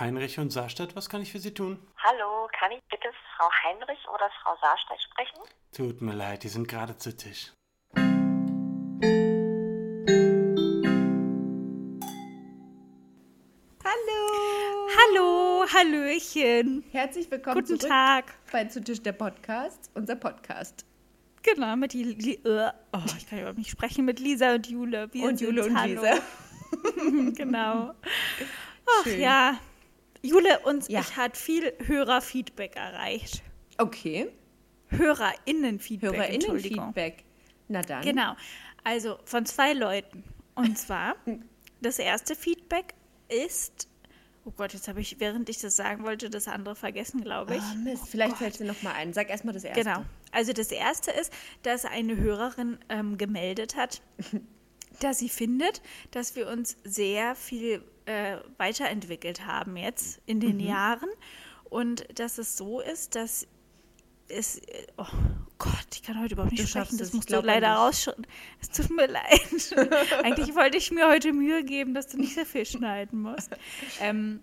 Heinrich und Saarstadt, was kann ich für Sie tun? Hallo, kann ich bitte Frau Heinrich oder Frau Saarstedt sprechen? Tut mir leid, die sind gerade zu Tisch. Hallo! Hallo, Hallöchen. Herzlich willkommen Guten zurück Tag. bei Zu Tisch der Podcast, unser Podcast. Genau, mit die, Li äh, oh, ich kann überhaupt nicht sprechen, mit Lisa und Jule. Wir Und Jule und Hallo. Lisa. genau. Ach Schön. ja, Jule, uns Ja. ich hat viel Hörerfeedback erreicht. Okay, HörerInnen-Feedback. HörerInnen-Feedback. Na dann. Genau, also von zwei Leuten. Und zwar, das erste Feedback ist, oh Gott, jetzt habe ich, während ich das sagen wollte, das andere vergessen, glaube ich. Ah, Mist, vielleicht fällt es dir nochmal ein. Sag erstmal das erste. Genau. Also das erste ist, dass eine Hörerin ähm, gemeldet hat, dass sie findet, dass wir uns sehr viel äh, weiterentwickelt haben jetzt in den Jahren und dass es so ist, dass es, äh, oh Gott, ich kann heute überhaupt nicht Du sprechen, das es, musst du leider dich. rausschneiden. Es tut mir leid. Eigentlich wollte ich mir heute Mühe geben, dass du nicht so viel schneiden musst. Ähm,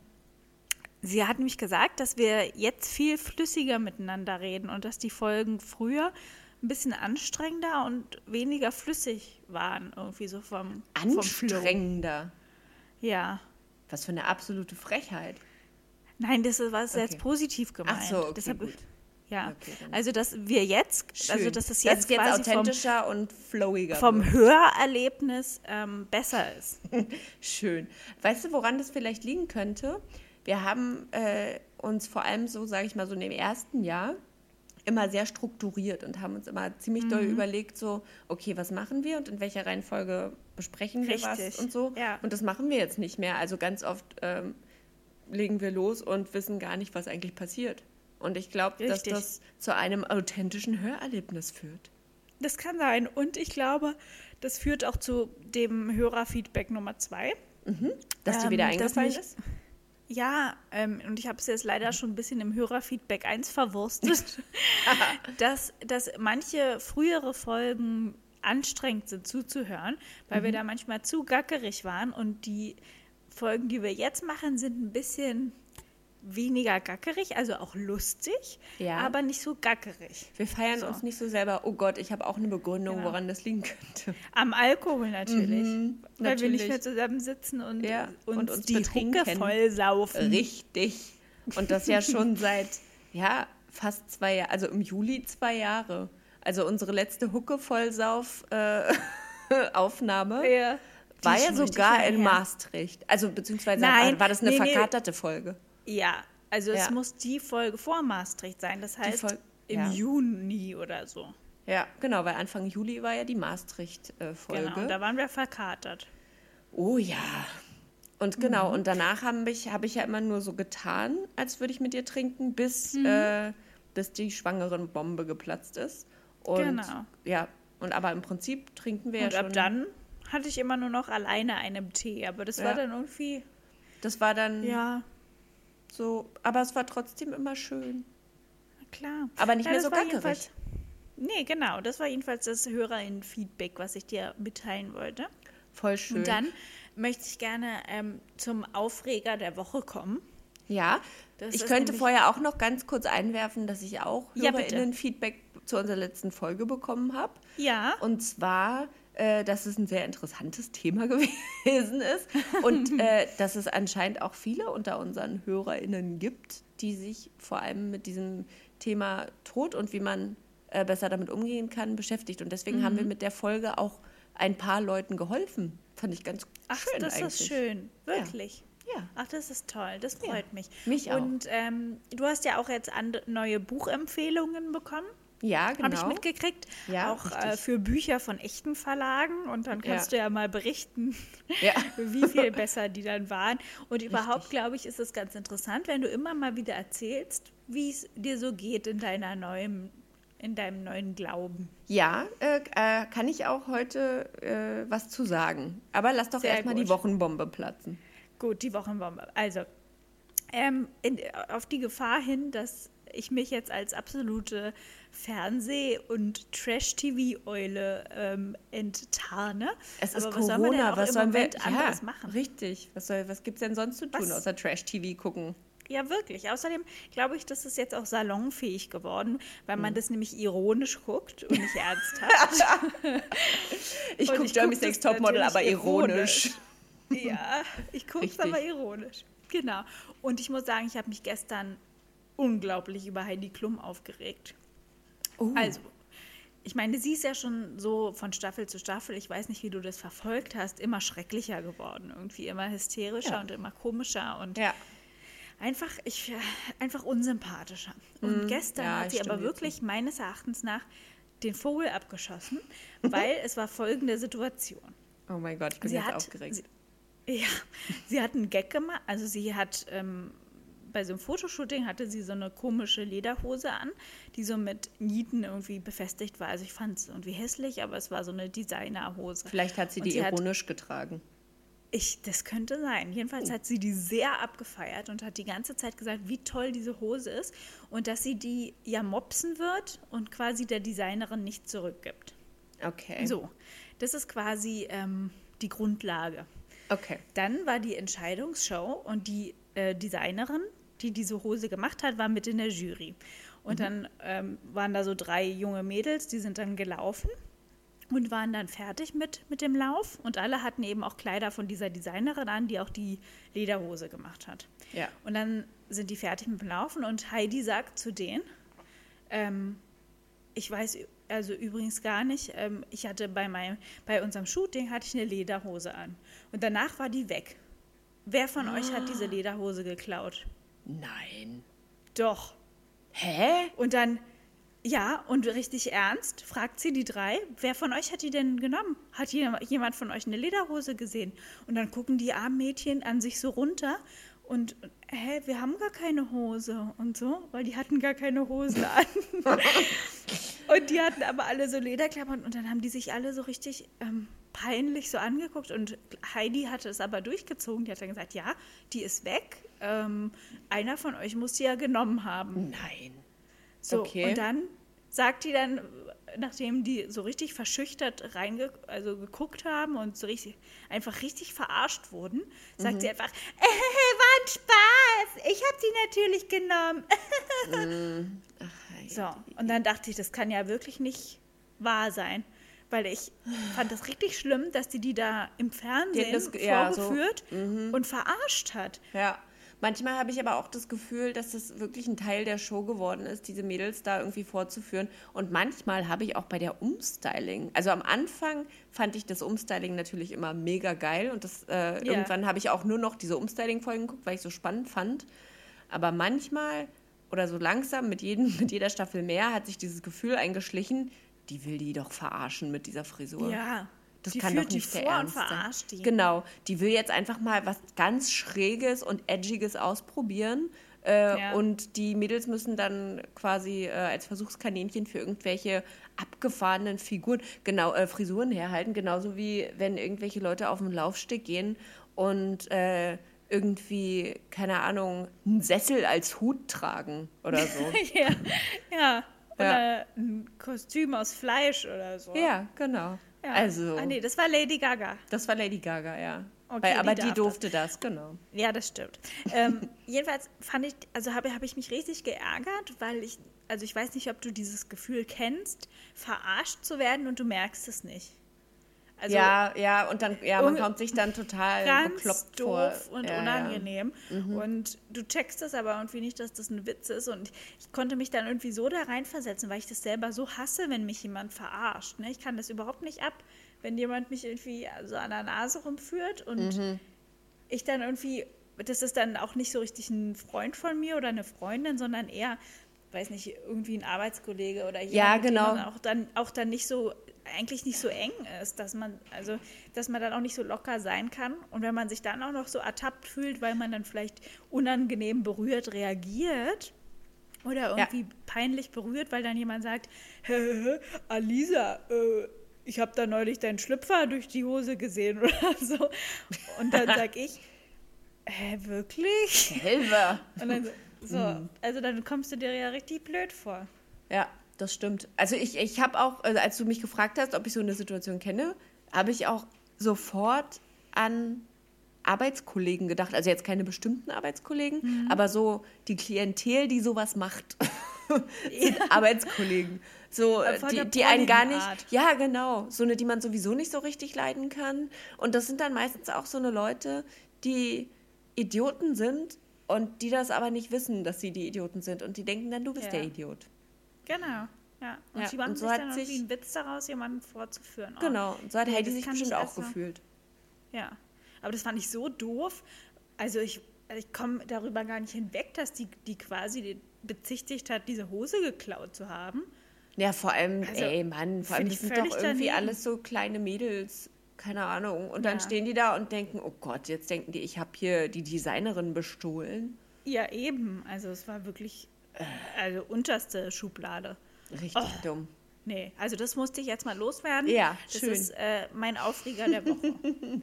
Sie hat nämlich gesagt, dass wir jetzt viel flüssiger miteinander reden und dass die Folgen früher ein bisschen anstrengender und weniger flüssig waren, irgendwie so vom, vom. Anstrengender. Ja. Was für eine absolute Frechheit. Nein, das war jetzt Okay. positiv gemeint. Ach so, okay, Deshalb, gut. Ja. Okay, also, dass wir jetzt, also, Schön. dass es das jetzt, ist jetzt quasi vom, authentischer und flowiger. vom wird. Hörerlebnis ähm, besser ist. Schön. Weißt du, woran das vielleicht liegen könnte? Wir haben äh, uns vor allem so, sage ich mal, so in dem ersten Jahr immer sehr strukturiert und haben uns immer ziemlich Mhm. doll überlegt, so, okay, was machen wir und in welcher Reihenfolge besprechen wir was Richtig, und so. ja. Und das machen wir jetzt nicht mehr. Also ganz oft ähm, legen wir los und wissen gar nicht, was eigentlich passiert. Und ich glaube, dass das zu einem authentischen Hörerlebnis führt. Das kann sein. Und ich glaube, das führt auch zu dem Hörerfeedback Nummer zwei. Dass dir Ähm, wieder dass eingefallen mich- ist? Ja, ähm, und ich habe es jetzt leider schon ein bisschen im Hörerfeedback 1 verwurstet, dass, dass manche frühere Folgen anstrengend sind zuzuhören, weil Mhm. wir da manchmal zu gackerig waren und die Folgen, die wir jetzt machen, sind ein bisschen weniger gackerig, also auch lustig, Ja. aber nicht so gackerig. Wir feiern So. uns nicht so selber, oh Gott, ich habe auch eine Begründung, Genau. woran das liegen könnte. Am Alkohol natürlich, Mhm, weil wir nicht mehr zusammensitzen und, Ja, uns, und uns die betrinken. Hucke voll saufen. Richtig. Und das ja schon seit, ja, fast zwei Jahren, also im Juli zwei Jahre. Also unsere letzte Hucke-Vollsauf-Aufnahme Ja. Die war ist ja schon richtig sogar in her. Maastricht. Also beziehungsweise Nein, war das eine nee, nee. verkaterte Folge. Ja, also es Ja. muss die Folge vor Maastricht sein. Das heißt Fol- im ja. Juni oder so. Ja, genau, weil Anfang Juli war ja die Maastricht-Folge. Genau, da waren wir verkatert. Oh ja. Und genau, Mhm. und danach habe ich, hab ich ja immer nur so getan, als würde ich mit dir trinken, bis, Mhm. äh, bis die schwangeren Bombe geplatzt ist. Und, Genau. Ja, und aber im Prinzip trinken wir Und ja ab schon. dann hatte ich immer nur noch alleine einen Tee. Aber das war Ja. dann irgendwie, Das war dann ja, so, aber es war trotzdem immer schön. na klar. Aber nicht ja, mehr so gackerig. jedenfalls- Nee, genau. Das war jedenfalls das HörerInnen-Feedback, was ich dir mitteilen wollte. Voll schön. Und dann möchte ich gerne ähm, zum Aufreger der Woche kommen. ja, Das ich könnte vorher auch noch ganz kurz einwerfen, dass ich auch Ja. HörerInnen-Feedback zu unserer letzten Folge bekommen habe. Ja. Und zwar, äh, dass es ein sehr interessantes Thema gewesen ist und äh, dass es anscheinend auch viele unter unseren HörerInnen gibt, die sich vor allem mit diesem Thema Tod und wie man äh, besser damit umgehen kann, beschäftigt. Und deswegen haben Mhm. wir mit der Folge auch ein paar Leuten geholfen. Fand ich ganz Ach, schön das eigentlich. ist schön. Wirklich. Ja. Ach, das ist toll. Das Ja, freut mich. mich auch. Und ähm, du hast ja auch jetzt neue Buchempfehlungen bekommen. Ja, genau. Habe ich mitgekriegt. Ja, auch äh, für Bücher von echten Verlagen. Und dann kannst Ja. du ja mal berichten, Ja. wie viel besser die dann waren. Und überhaupt, glaube ich, ist es ganz interessant, wenn du immer mal wieder erzählst, wie es dir so geht in deiner neuen, in deinem neuen Glauben. Ja, äh, äh, kann ich auch heute äh, was zu sagen. Aber lass doch erstmal die. Wochenbombe platzen. Gut, die Wochenbombe. Also, ähm, in, auf die Gefahr hin, dass ich mich jetzt als absolute Fernseh- und Trash-TV-Eule ähm, enttarne. Es ist Aber was soll man denn Corona, auch was sollen wir anderes ja, machen? Richtig. Was, soll, was gibt es denn sonst zu tun, Was? außer Trash-TV gucken? Ja, wirklich. Außerdem glaube ich, das ist jetzt auch salonfähig geworden, weil Hm. man das nämlich ironisch guckt und nicht ernsthaft. Ich gucke Jeremy's Next Topmodel, aber natürlich ironisch. ja, ich gucke es aber ironisch. Genau. Und ich muss sagen, ich habe mich gestern unglaublich über Heidi Klum aufgeregt. Oh. Also, ich meine, sie ist ja schon so von Staffel zu Staffel, ich weiß nicht, wie du das verfolgt hast, immer schrecklicher geworden. Irgendwie immer hysterischer Ja. und immer komischer und Ja. einfach, ich, einfach unsympathischer. Und gestern Mhm. ja, hat sie aber wirklich meines Erachtens nach den Vogel abgeschossen, weil es war folgende Situation. Oh mein Gott, ich bin Sie jetzt hat, aufgeregt. Sie, ja, sie hat einen Gag gemacht. Also sie hat ähm, bei so einem Fotoshooting hatte sie so eine komische Lederhose an, die so mit Nieten irgendwie befestigt war. Also ich fand es irgendwie hässlich, aber es war so eine Designerhose. Vielleicht hat sie die sie hat- ironisch getragen. Ich, das könnte sein. Jedenfalls hat sie die sehr abgefeiert und hat die ganze Zeit gesagt, wie toll diese Hose ist und dass sie die ja mopsen wird und quasi der Designerin nicht zurückgibt. Okay. So, das ist quasi ähm, die Grundlage. Okay. Dann war die Entscheidungsshow und die äh, Designerin, die diese Hose gemacht hat, war mit in der Jury. Und dann ähm, waren da so drei junge Mädels, die sind dann gelaufen und waren dann fertig mit, mit dem Lauf. Und alle hatten eben auch Kleider von dieser Designerin an, die auch die Lederhose gemacht hat. Ja. Und dann sind die fertig mit dem Laufen und Heidi sagt zu denen, ähm, ich weiß also übrigens gar nicht, ähm, ich hatte bei, meinem, bei unserem Shooting hatte ich eine Lederhose an. Und danach war die weg. Wer von euch hat diese Lederhose geklaut? Nein. Doch. Hä? Und dann, ja, und richtig ernst, fragt sie die drei, wer von euch hat die denn genommen? Hat jem- jemand von euch eine Lederhose gesehen? Und dann gucken die armen Mädchen an sich so runter und, hä, wir haben gar keine Hose und so, weil die hatten gar keine Hose an. und die hatten aber alle so Lederklappern und dann haben die sich alle so richtig ähm, peinlich so angeguckt und Heidi hatte es aber durchgezogen. Die hat dann gesagt, ja, die ist weg. Ähm, einer von euch muss die ja genommen haben. Nein. So, Okay. und dann sagt die dann, nachdem die so richtig verschüchtert reinge also geguckt haben und so richtig, einfach richtig verarscht wurden, sagt Mhm. sie einfach, äh, war ein Spaß, ich habe sie natürlich genommen. so, und dann dachte ich, das kann ja wirklich nicht wahr sein. Weil ich fand das richtig schlimm, dass die die da im Fernsehen das- ja, so, vorgeführt und verarscht hat. Ja. Manchmal habe ich aber auch das Gefühl, dass das wirklich ein Teil der Show geworden ist, diese Mädels da irgendwie vorzuführen. Und manchmal habe ich auch bei der Umstyling, also am Anfang fand ich das Umstyling natürlich immer mega geil und das, äh, irgendwann habe ich auch nur noch diese Umstyling-Folgen geguckt, weil ich so spannend fand. Aber manchmal oder so langsam mit, jedem, mit jeder Staffel mehr hat sich dieses Gefühl eingeschlichen, die will die doch verarschen mit dieser Frisur. Ja, Das die kann führt doch nicht die der vor und Ernst sein. verarscht die. Genau, die will jetzt einfach mal was ganz Schräges und Edgiges ausprobieren. Äh, Ja. Und die Mädels müssen dann quasi äh, als Versuchskaninchen für irgendwelche abgefahrenen Figuren, genau, äh, Frisuren herhalten. Genauso wie wenn irgendwelche Leute auf den Laufsteg gehen und äh, irgendwie, keine Ahnung, einen Sessel als Hut tragen oder so. ja, ja. Oder ein Kostüm aus Fleisch oder so. ja, genau. Ja. Also, Ah, nee, das war Lady Gaga. das war Lady Gaga, ja. Okay, Weil, die aber die das. durfte das, genau. Ja, das stimmt. ähm, jedenfalls fand ich, also habe hab ich mich richtig geärgert, weil ich, also ich weiß nicht, ob du dieses Gefühl kennst, verarscht zu werden und du merkst es nicht. Also ja, ja, und dann, ja, man kommt sich dann total ganz bekloppt doof vor. und ja, Mhm. unangenehm. Und du checkst das aber irgendwie nicht, dass das ein Witz ist. Und ich konnte mich dann irgendwie so da reinversetzen, weil ich das selber so hasse, wenn mich jemand verarscht. Ne? Ich kann das überhaupt nicht ab, wenn jemand mich irgendwie so an der Nase rumführt und Mhm. ich dann irgendwie, das ist dann auch nicht so richtig ein Freund von mir oder eine Freundin, sondern eher, weiß nicht, irgendwie ein Arbeitskollege oder jemand, Ja, genau. auch dann, auch dann nicht so, eigentlich nicht so eng ist, dass man, also, dass man dann auch nicht so locker sein kann. Und wenn man sich dann auch noch so ertappt fühlt, weil man dann vielleicht unangenehm berührt reagiert, oder irgendwie peinlich berührt, weil dann jemand sagt, hä, Alisa, äh, ich habe da neulich deinen Schlüpfer durch die Hose gesehen oder so. Und dann sag ich, hä, wirklich? Hilfe! Und dann so, Mhm. also dann kommst du dir ja richtig blöd vor. Ja, das stimmt. Also ich, ich habe auch, also als du mich gefragt hast, ob ich so eine Situation kenne, habe ich auch sofort an Arbeitskollegen gedacht. Also jetzt keine bestimmten Arbeitskollegen, Mhm. aber so die Klientel, die sowas macht. sind Arbeitskollegen. So, die, die einen gar nicht. Art. Ja, genau. So eine, die man sowieso nicht so richtig leiden kann. Und das sind dann meistens auch so eine Leute, die Idioten sind und die das aber nicht wissen, dass sie die Idioten sind. Und die denken dann, du bist Ja. der Idiot. Genau. Ja. Und Ja, sie machen und so sich dann sich- irgendwie einen Witz daraus, jemanden vorzuführen. Oh, Genau. Und so hat nee, Heidi sich bestimmt auch also- gefühlt. Ja. Aber das fand ich so doof. Also ich, ich komme darüber gar nicht hinweg, dass die, die quasi bezichtigt hat, diese Hose geklaut zu haben. Ja, vor allem, Also, ey Mann, vor allem, das sind doch irgendwie daneben. alles so kleine Mädels, keine Ahnung. Und dann Ja. stehen die da und denken, oh Gott, jetzt denken die, ich habe hier die Designerin bestohlen. Ja, eben. Also es war wirklich, also unterste Schublade. Richtig Oh. dumm. Nee, also das musste ich jetzt mal loswerden. Ja, das schön. ist äh, mein Aufreger der Woche.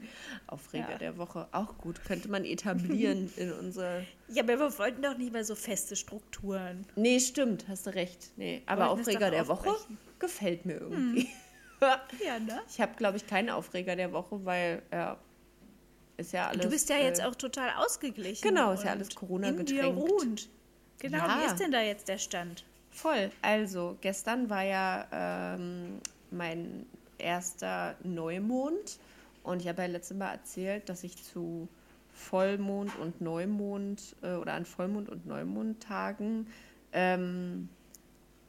Aufreger Ja. der Woche, auch gut. Könnte man etablieren in unsere... ja, aber wir wollten doch nicht mehr so feste Strukturen. Nee, stimmt, hast du recht. Nee, aber Aufreger der Woche gefällt mir irgendwie. Ja, ne? Ich habe, glaube ich, keinen Aufreger der Woche, weil, ja, ist ja alles... Du bist ja jetzt äh, auch total ausgeglichen. Genau, ist ja alles Corona Genau, Ja. wie ist denn da jetzt der Stand? Voll. Also, gestern war ja ähm, mein erster Neumond. Und ich habe ja letztes Mal erzählt, dass ich zu Vollmond und Neumond äh, oder an Vollmond und Neumondtagen ähm,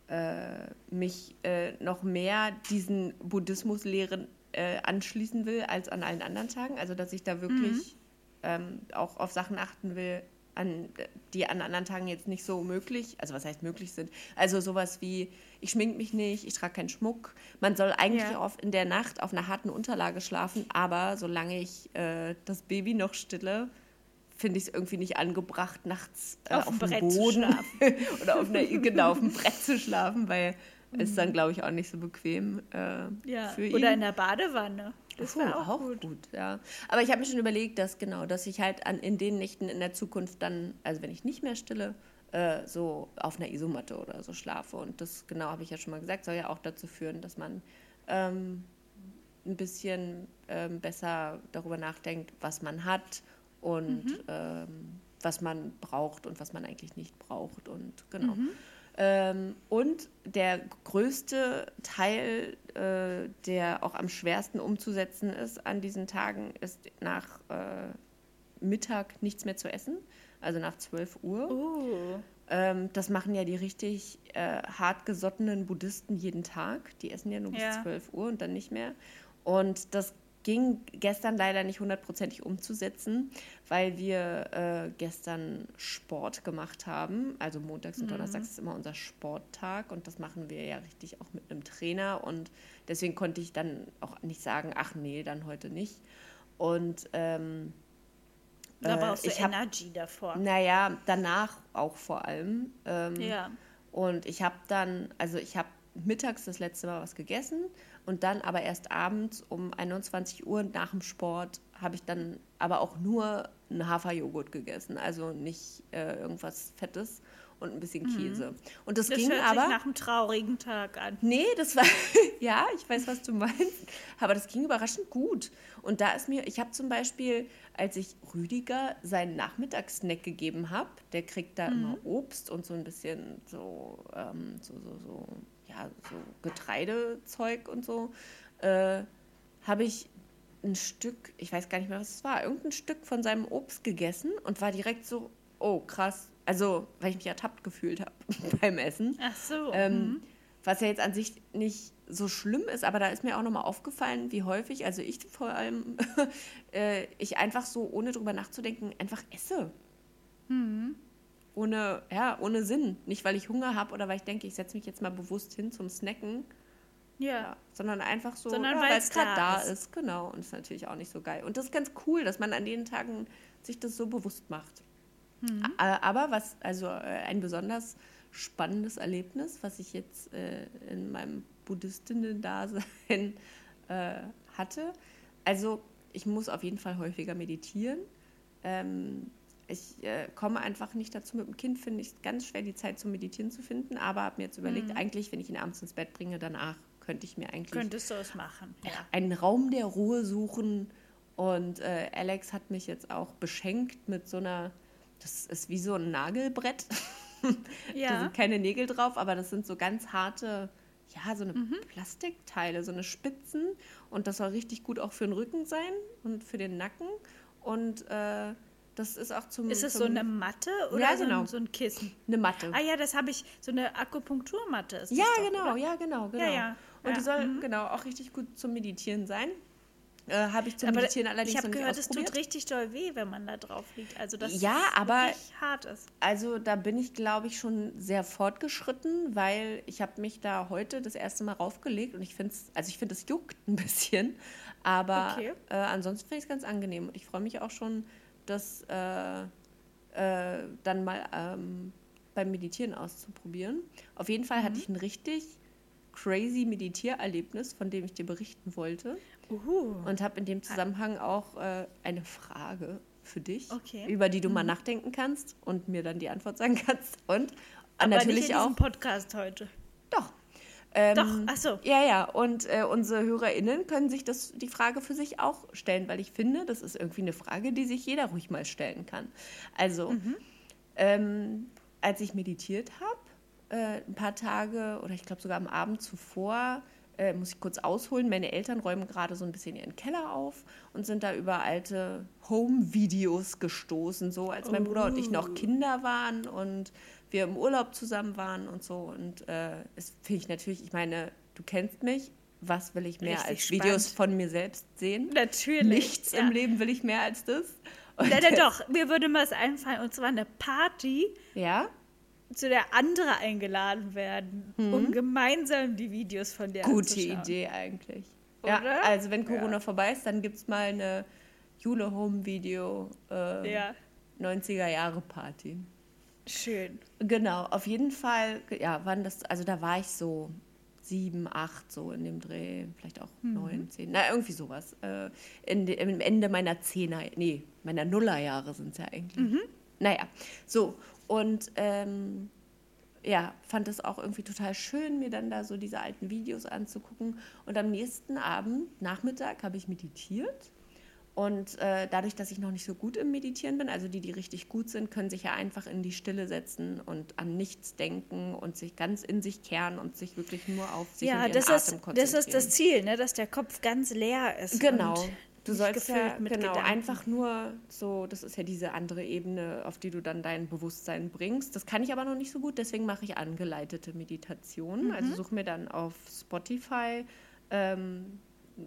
äh, mich äh, noch mehr diesen Buddhismuslehren äh, anschließen will als an allen anderen Tagen. Also, dass ich da wirklich ähm, auch auf Sachen achten will, an, die an anderen Tagen jetzt nicht so möglich, also was heißt möglich sind. Also sowas wie, ich schmink mich nicht, ich trage keinen Schmuck. Man soll eigentlich Ja. oft in der Nacht auf einer harten Unterlage schlafen, aber solange ich äh, das Baby noch stille, finde ich es irgendwie nicht angebracht, nachts äh, Auf auf, dem Boden schlafen. oder auf, einer, genau, auf dem Brett zu schlafen, weil es dann, glaube ich, auch nicht so bequem äh, Ja. für ihn. Oder in der Badewanne. Das war auch, gut. ja. Aber ich habe mir schon überlegt, dass genau, dass ich halt an, in den Nächten in der Zukunft dann, also wenn ich nicht mehr stille, äh, so auf einer Isomatte oder so schlafe. Und das, genau, habe ich ja schon mal gesagt, soll ja auch dazu führen, dass man ähm, ein bisschen ähm, besser darüber nachdenkt, was man hat und Mhm. ähm, was man braucht und was man eigentlich nicht braucht. Und genau. Mhm. Ähm, und der größte Teil, äh, der auch am schwersten umzusetzen ist an diesen Tagen, ist nach äh, Mittag nichts mehr zu essen, also nach 12 Uhr. Oh. Ähm, das machen ja die richtig äh, hartgesottenen Buddhisten jeden Tag. Die essen ja nur bis Ja. 12 Uhr und dann nicht mehr. Und das ging gestern leider nicht hundertprozentig umzusetzen, weil wir äh, gestern Sport gemacht haben. Also montags und donnerstags ist immer unser Sporttag und das machen wir ja richtig auch mit einem Trainer. Und deswegen konnte ich dann auch nicht sagen, ach nee, dann heute nicht. Und ähm, Da Äh, brauchst du ich hab- Energy davor. naja, danach auch vor allem. Ähm, Ja. Und ich habe dann, also ich habe mittags das letzte Mal was gegessen und dann aber erst abends um 21 Uhr nach dem Sport habe ich dann aber auch nur einen Haferjoghurt gegessen, also nicht äh, irgendwas Fettes und ein bisschen Käse. Und das, Das ging hört aber. sich nach einem traurigen Tag an. Nee, das war, ja, ich weiß, was du meinst, aber das ging überraschend gut. Und da ist mir, ich habe zum Beispiel, als ich Rüdiger seinen Nachmittagssnack gegeben habe, der kriegt da immer Obst und so ein bisschen so, ähm, so, so, so, ja, so Getreidezeug und so, äh, habe ich ein Stück, ich weiß gar nicht mehr, was es war, irgendein Stück von seinem Obst gegessen und war direkt so, oh krass, also, weil ich mich ertappt gefühlt habe beim Essen. Ach so. Ähm, mhm. Was ja jetzt an sich nicht so schlimm ist, aber da ist mir auch nochmal aufgefallen, wie häufig, also ich vor allem, äh, ich einfach so, ohne drüber nachzudenken, einfach esse. Mhm. Ohne, ja, ohne Sinn. Nicht, weil ich Hunger habe oder weil ich denke, ich setze mich jetzt mal bewusst hin zum Snacken, ja. ja, sondern einfach so, Sondern ja, weil es gerade da ist. ist. Genau, und ist natürlich auch nicht so geil. Und das ist ganz cool, dass man an den Tagen sich das so bewusst macht. Mhm. Aber was, also äh, ein besonders spannendes Erlebnis, was ich jetzt äh, in meinem Buddhistinnen-Dasein äh, hatte. Also ich muss auf jeden Fall häufiger meditieren. Ähm, ich äh, komme einfach nicht dazu. Mit dem Kind finde ich ganz schwer, die Zeit zum Meditieren zu finden. Aber habe mir jetzt überlegt, Mhm. eigentlich, wenn ich ihn abends ins Bett bringe, danach könnte ich mir eigentlich Könntest du es machen. Ja. einen Raum der Ruhe suchen. Und äh, Alex hat mich jetzt auch beschenkt mit so einer, das ist wie so ein Nagelbrett. Da Ja. sind keine Nägel drauf, aber das sind so ganz harte, ja, so eine Mhm. Plastikteile, so eine Spitzen. Und das soll richtig gut auch für den Rücken sein und für den Nacken. Und äh, das ist auch zum. Ist es so eine Matte oder Ja, so, genau. ein, so ein Kissen? eine Matte? Ah ja, das habe ich, so eine Akupunkturmatte ist das Ja, doch, genau, oder? ja, genau, genau. ja. Und Ja, die soll mhm. genau auch richtig gut zum Meditieren sein. Äh, habe ich zum Aber Meditieren allerdings ich habe noch nicht gehört, es ausprobiert. tut richtig doll weh, wenn man da drauf liegt. Also dass Ja, es aber- wirklich hart ist. Also da bin ich, glaube ich, schon sehr fortgeschritten, weil ich habe mich da heute das erste Mal raufgelegt und ich finde es, also ich finde, es juckt ein bisschen, aber Okay. äh, ansonsten finde ich es ganz angenehm und ich freue mich auch schon, das äh, äh, dann mal ähm, beim Meditieren auszuprobieren. Auf jeden Fall Mhm. hatte ich ein richtig crazy Meditiererlebnis, von dem ich dir berichten wollte Uhu. und habe in dem Zusammenhang auch äh, eine Frage für dich, Okay. über die du mal nachdenken kannst und mir dann die Antwort sagen kannst. Und Aber natürlich nicht in auch. Podcast heute. Doch. Ähm, Doch, ach so. Ja, ja. Und äh, unsere HörerInnen können sich das, die Frage für sich auch stellen, weil ich finde, das ist irgendwie eine Frage, die sich jeder ruhig mal stellen kann. Also, Mhm. ähm, als ich meditiert habe, äh, ein paar Tage oder ich glaube sogar am Abend zuvor, äh, muss ich kurz ausholen. Meine Eltern räumen gerade so ein bisschen ihren Keller auf und sind da über alte Home-Videos gestoßen, so als mein Bruder und ich noch Oh. Kinder waren und wir im Urlaub zusammen waren und so. Und äh, es finde ich natürlich, ich meine, du kennst mich. Was will ich mehr Richtig als Videos spannend. von mir selbst sehen? Natürlich. Nichts ja. im Leben will ich mehr als das. Und Ja, ja, doch, mir würde mal was einfallen. Und zwar eine Party, Ja, zu der andere eingeladen werden, um gemeinsam die Videos von der Mhm. gute. Idee eigentlich. Oder? Ja, also wenn Corona vorbei ist, dann gibt es mal eine Jule Home Video äh, Ja, 90er Jahre Party. Schön. Genau, auf jeden Fall, ja, waren das, also da war ich so sieben, acht, so in dem Dreh, vielleicht auch neun, zehn, na, irgendwie sowas. Äh, in, Im Ende meiner Zehner, nee, meiner Nullerjahre sind es ja eigentlich. Naja, so, und ähm, ja, fand es auch irgendwie total schön, mir dann da so diese alten Videos anzugucken. Und am nächsten Abend, Nachmittag, habe ich meditiert. Und äh, dadurch, dass ich noch nicht so gut im Meditieren bin, also die, die richtig gut sind, können sich ja einfach in die Stille setzen und an nichts denken und sich ganz in sich kehren und sich wirklich nur auf sich Ja, und ihren das Atem ist, das konzentrieren. ist das Ziel, ne? dass der Kopf ganz leer ist. Genau. Du sollst ja genau Gedanken. einfach nur so, das ist ja diese andere Ebene, auf die du dann dein Bewusstsein bringst. Das kann ich aber noch nicht so gut, deswegen mache ich angeleitete Meditationen. Mhm. Also suche mir dann auf Spotify ähm,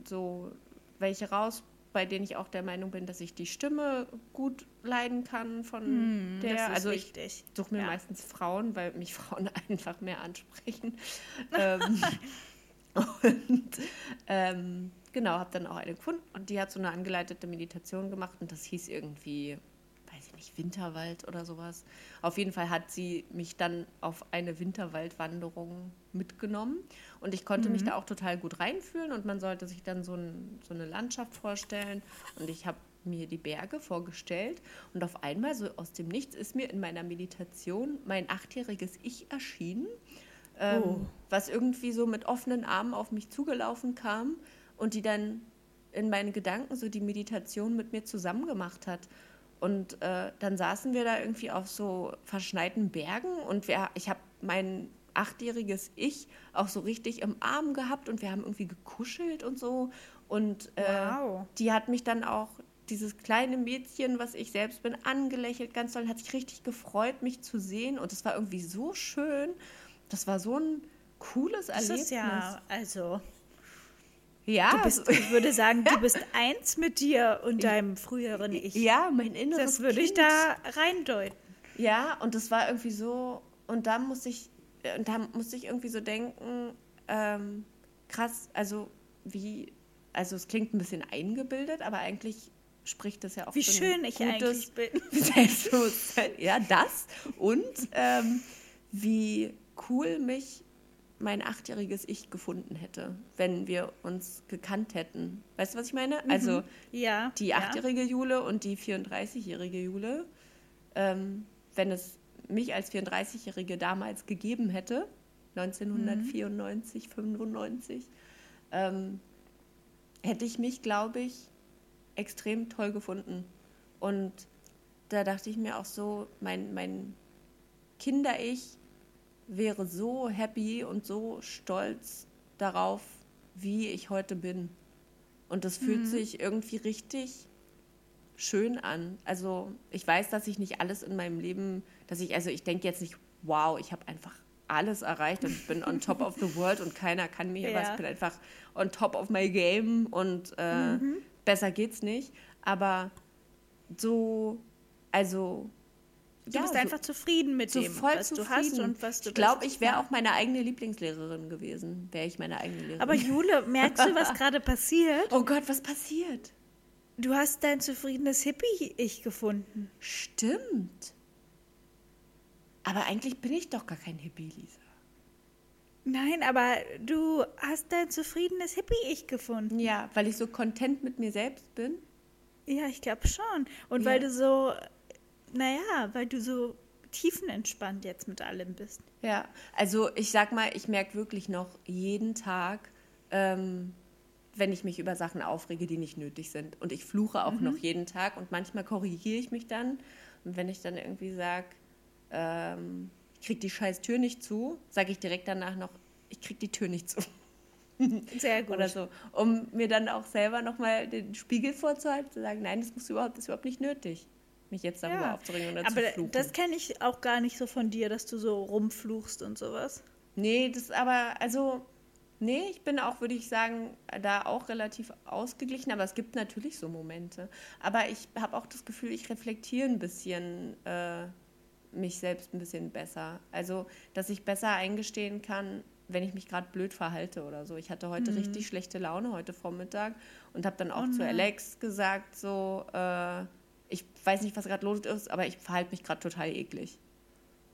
so welche raus, bei denen ich auch der Meinung bin, dass ich die Stimme gut leiden kann von der. Das ist also ich suche mir Ja. meistens Frauen, weil mich Frauen einfach mehr ansprechen. ähm, und ähm, genau, habe dann auch eine gefunden und die hat so eine angeleitete Meditation gemacht und das hieß irgendwie, nicht, Winterwald oder sowas. Auf jeden Fall hat sie mich dann auf eine Winterwaldwanderung mitgenommen und ich konnte mich da auch total gut reinfühlen und man sollte sich dann so, ein, so eine Landschaft vorstellen und ich habe mir die Berge vorgestellt und auf einmal so aus dem Nichts ist mir in meiner Meditation mein achtjähriges Ich erschienen ähm, Oh. was irgendwie so mit offenen Armen auf mich zugelaufen kam und die dann in meinen Gedanken so die Meditation mit mir zusammen gemacht hat. Und äh, dann saßen wir da irgendwie auf so verschneiten Bergen und wir, ich habe mein achtjähriges Ich auch so richtig im Arm gehabt und wir haben irgendwie gekuschelt und so. Und äh, Wow. die hat mich dann auch, dieses kleine Mädchen, was ich selbst bin, angelächelt ganz doll, hat sich richtig gefreut, mich zu sehen. Und es war irgendwie so schön. Das war so ein cooles Das Erlebnis. ist ja, also, ja, du bist, also- ich würde sagen, du bist eins mit dir und deinem früheren Ich. ja, mein inneres das würde ich Kind. da reindeuten. Ja, und das war irgendwie so, und da musste ich, und da musste ich irgendwie so denken, ähm, krass, also wie, also es klingt ein bisschen eingebildet, aber eigentlich spricht das ja auch Wie ein schön ich eigentlich bin. Selbstbewusstsein. Ja, das. Und ähm, wie cool mich mein achtjähriges Ich gefunden hätte, wenn wir uns gekannt hätten. Weißt du, was ich meine? Also Ja. die ja. achtjährige Jule und die 34-jährige Jule ähm, wenn es mich als 34-Jährige damals gegeben hätte, 1994, 95, ähm, hätte ich mich, glaube ich, extrem toll gefunden. Und da dachte ich mir auch so, mein, mein Kinder-Ich wäre so happy und so stolz darauf, wie ich heute bin. Und das fühlt Mhm. sich irgendwie richtig schön an. Also ich weiß, dass ich nicht alles in meinem Leben, dass ich, also ich denke jetzt nicht, wow, ich habe einfach alles erreicht und ich bin on top of the world und keiner kann mir Ja. was. Ich bin einfach on top of my game und äh, Mhm. besser geht's nicht. Aber so, also Du bist einfach zufrieden mit so dem, voll was zufrieden. du hast und was du Ich glaube, ich wäre Ja. auch meine eigene Lieblingslehrerin gewesen, wäre ich meine eigene Lehrerin. Aber Jule, merkst du, was gerade passiert? oh Gott, was passiert? Du hast dein zufriedenes Hippie-Ich gefunden. Stimmt. Aber eigentlich bin ich doch gar kein Hippie, Lisa. Nein, aber du hast dein zufriedenes Hippie-Ich gefunden. Ja, weil ich so content mit mir selbst bin. Ja, ich glaube schon. Und Ja. weil du so, naja, weil du so tiefenentspannt jetzt mit allem bist. Ja, also ich sag mal, ich merke wirklich noch jeden Tag, ähm, wenn ich mich über Sachen aufrege, die nicht nötig sind. Und ich fluche auch noch jeden Tag und manchmal korrigiere ich mich dann. Und wenn ich dann irgendwie sage, ähm, ich krieg die scheiß Tür nicht zu, sage ich direkt danach noch, ich krieg die Tür nicht zu. Sehr gut. Oder so. Um mir dann auch selber nochmal den Spiegel vorzuhalten, zu sagen, nein, das muss überhaupt, das ist überhaupt nicht nötig, mich jetzt darüber Ja. aufzuregen oder aber zu fluchen. das kenne ich auch gar nicht so von dir, dass du so rumfluchst und sowas. Nee, das aber, also, nee, ich bin auch, würde ich sagen, da auch relativ ausgeglichen, aber es gibt natürlich so Momente. Aber ich habe auch das Gefühl, ich reflektiere ein bisschen äh, mich selbst ein bisschen besser. Also, dass ich besser eingestehen kann, wenn ich mich gerade blöd verhalte oder so. Ich hatte heute richtig schlechte Laune, heute Vormittag, und habe dann auch Oh zu. Alex gesagt, so, äh, ich weiß nicht, was gerade los ist, aber ich verhalte mich gerade total eklig.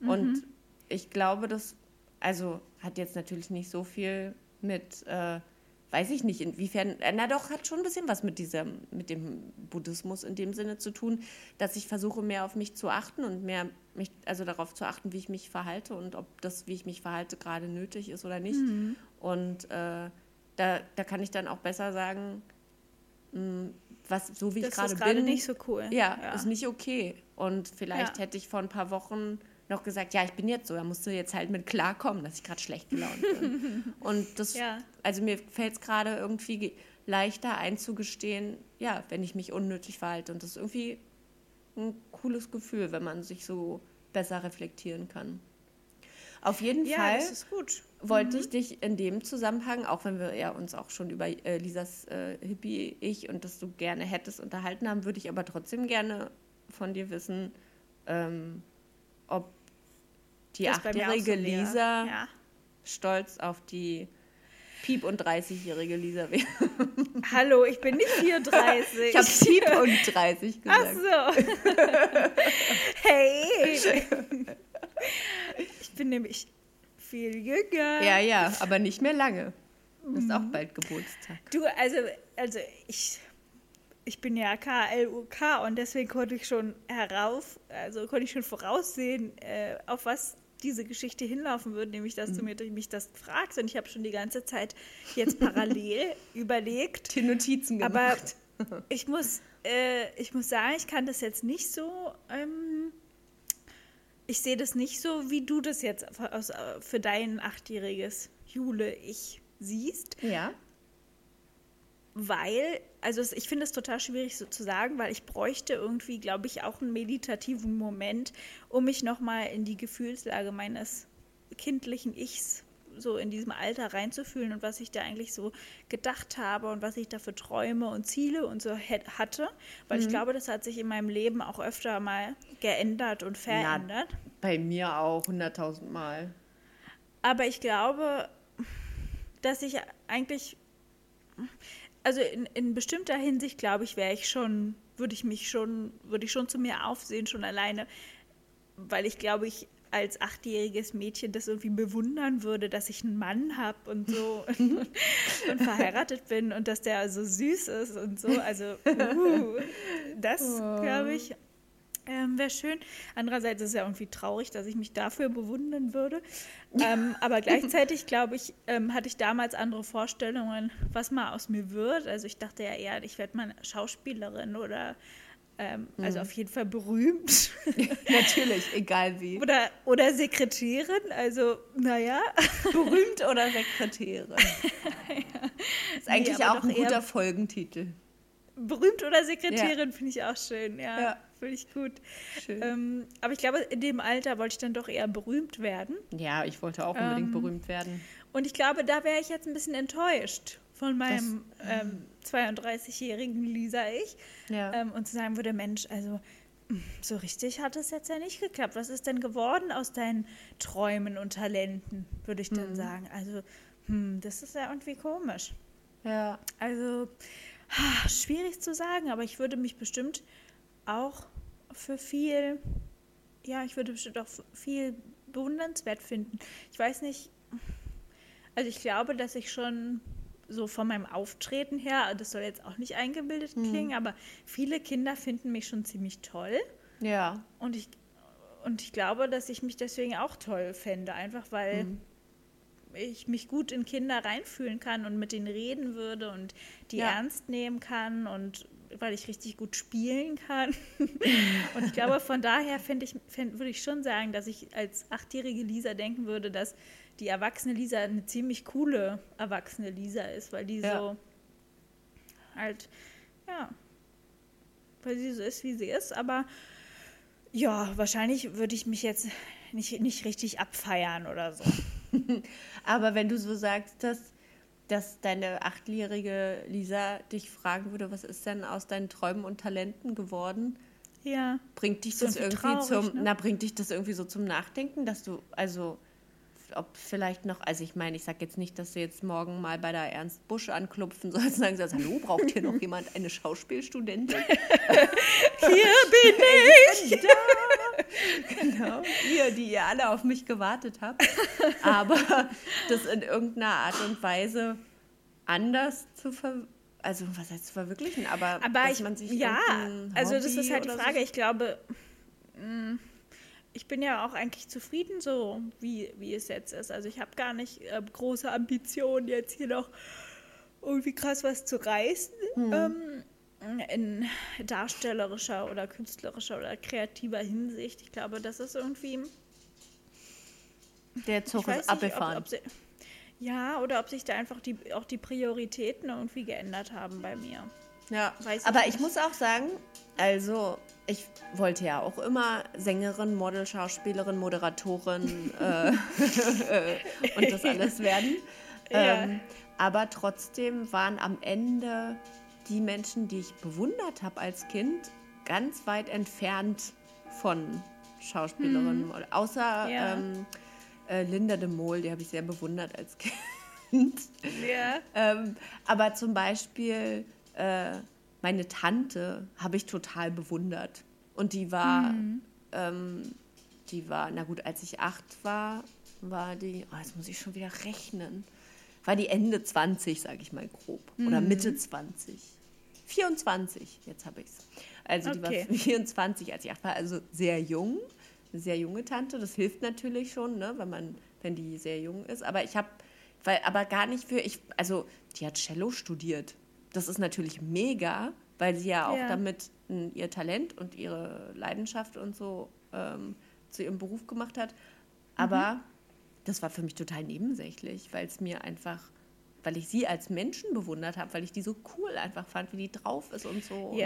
Und ich glaube, das also hat jetzt natürlich nicht so viel mit, äh, weiß ich nicht, inwiefern, äh, na doch, hat schon ein bisschen was mit diesem, mit dem Buddhismus in dem Sinne zu tun, dass ich versuche, mehr auf mich zu achten und mehr mich, also darauf zu achten, wie ich mich verhalte und ob das, wie ich mich verhalte, gerade nötig ist oder nicht. Und äh, da, da kann ich dann auch besser sagen, mh, was, so wie ich Das gerade ist gerade bin, nicht so cool. ja, ist nicht okay. Und vielleicht Ja. hätte ich vor ein paar Wochen noch gesagt, ja, ich bin jetzt so, da musst du jetzt halt mit klarkommen, dass ich gerade schlecht gelaunt bin. Und das, Ja. also mir fällt es gerade irgendwie ge- leichter einzugestehen, ja, wenn ich mich unnötig verhalte. Und das ist irgendwie ein cooles Gefühl, wenn man sich so besser reflektieren kann. Auf jeden Ja, Fall das ist gut. wollte ich dich in dem Zusammenhang, auch wenn wir ja uns auch schon über äh, Lisas äh, Hippie-Ich und das du gerne hättest unterhalten haben, würde ich aber trotzdem gerne von dir wissen, ähm, ob die Das so, achtjährige Lea. Lisa Ja. stolz auf die Piep- und 30-jährige Lisa wäre. Hallo, ich bin nicht 34. Ich habe Piep und 30 Ach gesagt. so. hey. Ich bin nämlich viel jünger. Ja, ja, aber nicht mehr lange. Ist Mhm. auch bald Geburtstag. Du, also, also ich, ich bin ja KLUK und deswegen konnte ich schon herauf, also konnte ich schon voraussehen, äh, auf was diese Geschichte hinlaufen würde, nämlich dass Mhm. du mir mich das fragst und ich habe schon die ganze Zeit jetzt parallel überlegt. Die Notizen Aber gemacht. ich muss, äh, ich muss sagen, ich kann das jetzt nicht so. Ähm, ich sehe das nicht so, wie du das jetzt für, äh, für dein achtjähriges Jule-Ich siehst, Ja. weil, also ich finde es total schwierig so zu sagen, weil ich bräuchte irgendwie, glaube ich, auch einen meditativen Moment, um mich nochmal in die Gefühlslage meines kindlichen Ichs so in diesem Alter reinzufühlen und was ich da eigentlich so gedacht habe und was ich da für Träume und Ziele und so hatte. Weil ich glaube, das hat sich in meinem Leben auch öfter mal geändert und verändert. Bei mir auch 100.000 Mal. Aber ich glaube, dass ich eigentlich, also in, in bestimmter Hinsicht glaube ich, wäre ich schon, würde ich mich schon, würde ich schon zu mir aufsehen, schon alleine, weil ich glaube, ich als achtjähriges Mädchen das irgendwie bewundern würde, dass ich einen Mann habe und so und, und verheiratet bin und dass der so süß ist und so. Also, uh, das glaube ich. Ähm, Wäre schön. Andererseits ist es ja irgendwie traurig, dass ich mich dafür bewundern würde. Ähm, aber gleichzeitig, glaube ich, ähm, hatte ich damals andere Vorstellungen, was mal aus mir wird. Also ich dachte ja eher, ich werde mal Schauspielerin oder ähm, also auf jeden Fall berühmt. Natürlich, egal wie. oder, oder Sekretärin. Also, naja. Berühmt oder Sekretärin. Ist eigentlich Nee, auch ein guter Folgentitel. Berühmt oder Sekretärin finde ich auch schön, ja. Ja. Finde ich gut. Schön. Ähm, aber ich glaube, in dem Alter wollte ich dann doch eher berühmt werden. Ja, ich wollte auch unbedingt Ähm, berühmt werden. Und ich glaube, da wäre ich jetzt ein bisschen enttäuscht von meinem ähm, 32-jährigen Lisa ich. Ja. Ähm, und zu sagen würde, Mensch, also so richtig hat es jetzt ja nicht geklappt. Was ist denn geworden aus deinen Träumen und Talenten, würde ich dann sagen. Also, hm, das ist ja irgendwie komisch. ja. Also, ha, schwierig zu sagen, aber ich würde mich bestimmt auch für viel, ja, ich würde bestimmt auch viel bewundernswert finden. Ich weiß nicht, also ich glaube, dass ich schon so von meinem Auftreten her, das soll jetzt auch nicht eingebildet klingen, aber viele Kinder finden mich schon ziemlich toll. Ja. Und ich, und ich glaube, dass ich mich deswegen auch toll fände, einfach weil ich mich gut in Kinder reinfühlen kann und mit denen reden würde und die Ja. ernst nehmen kann und weil ich richtig gut spielen kann. und ich glaube, von daher fänd ich, fänd, würde ich schon sagen, dass ich als achtjährige Lisa denken würde, dass die erwachsene Lisa eine ziemlich coole erwachsene Lisa ist, weil die Ja. so halt, ja, weil sie so ist, wie sie ist, aber ja, wahrscheinlich würde ich mich jetzt nicht, nicht richtig abfeiern oder so. Aber wenn du so sagst, dass, dass deine achtjährige Lisa dich fragen würde, was ist denn aus deinen Träumen und Talenten geworden, Ja. bringt dich das irgendwie irgendwie traurig, zum, ne? na, bringt dich das irgendwie so zum Nachdenken, dass du, also, ob vielleicht noch, also ich meine, ich sage jetzt nicht, dass du jetzt morgen mal bei der Ernst Busch anklopfen sollst und sagen sollst, hallo, braucht hier noch jemand eine Schauspielstudentin? Hier bin ich! genau, ihr, die ihr alle auf mich gewartet habt. Aber das in irgendeiner Art und Weise anders zu ver also was heißt zu verwirklichen, aber, Aber dass ich, man sich ja, also das ist halt die Frage. So Ich glaube, mh, ich bin ja auch eigentlich zufrieden so, wie, wie es jetzt ist. Also ich habe gar nicht äh, große Ambitionen, jetzt hier noch irgendwie krass was zu reißen. Hm. Ähm, in darstellerischer oder künstlerischer oder kreativer Hinsicht. Ich glaube, das ist irgendwie der Zug ist abgefahren. Ob, ob sie, ja, oder ob sich da einfach die, auch die Prioritäten irgendwie geändert haben bei mir. Ja, Weiß ich aber nicht. ich muss auch sagen, also ich wollte ja auch immer Sängerin, Model, Schauspielerin, Moderatorin äh, äh, und das alles werden. Ja. Ähm, aber trotzdem waren am Ende die Menschen, die ich bewundert habe als Kind, ganz weit entfernt von Schauspielerinnen. Model. Außer. Ja. ähm, äh, Linda de Mol, die habe ich sehr bewundert als Kind. Ja. Ähm, aber zum Beispiel äh, meine Tante habe ich total bewundert. Und die war, ähm, die war, na gut, als ich acht war, war die, oh, jetzt muss ich schon wieder rechnen, war die Ende 20, sage ich mal grob. Oder Mitte 20. 24, jetzt habe ich es. Also die Okay. war 24, als ich acht war, also sehr jung, eine sehr junge Tante. Das hilft natürlich schon, ne, wenn man, wenn die sehr jung ist. Aber ich habe, weil, aber gar nicht für, ich, also die hat Cello studiert. Das ist natürlich mega, weil sie ja auch Ja. damit ihr Talent und ihre Leidenschaft und so ähm, zu ihrem Beruf gemacht hat. Aber das war für mich total nebensächlich, weil es mir einfach, weil ich sie als Menschen bewundert habe, weil ich die so cool einfach fand, wie die drauf ist und so. Und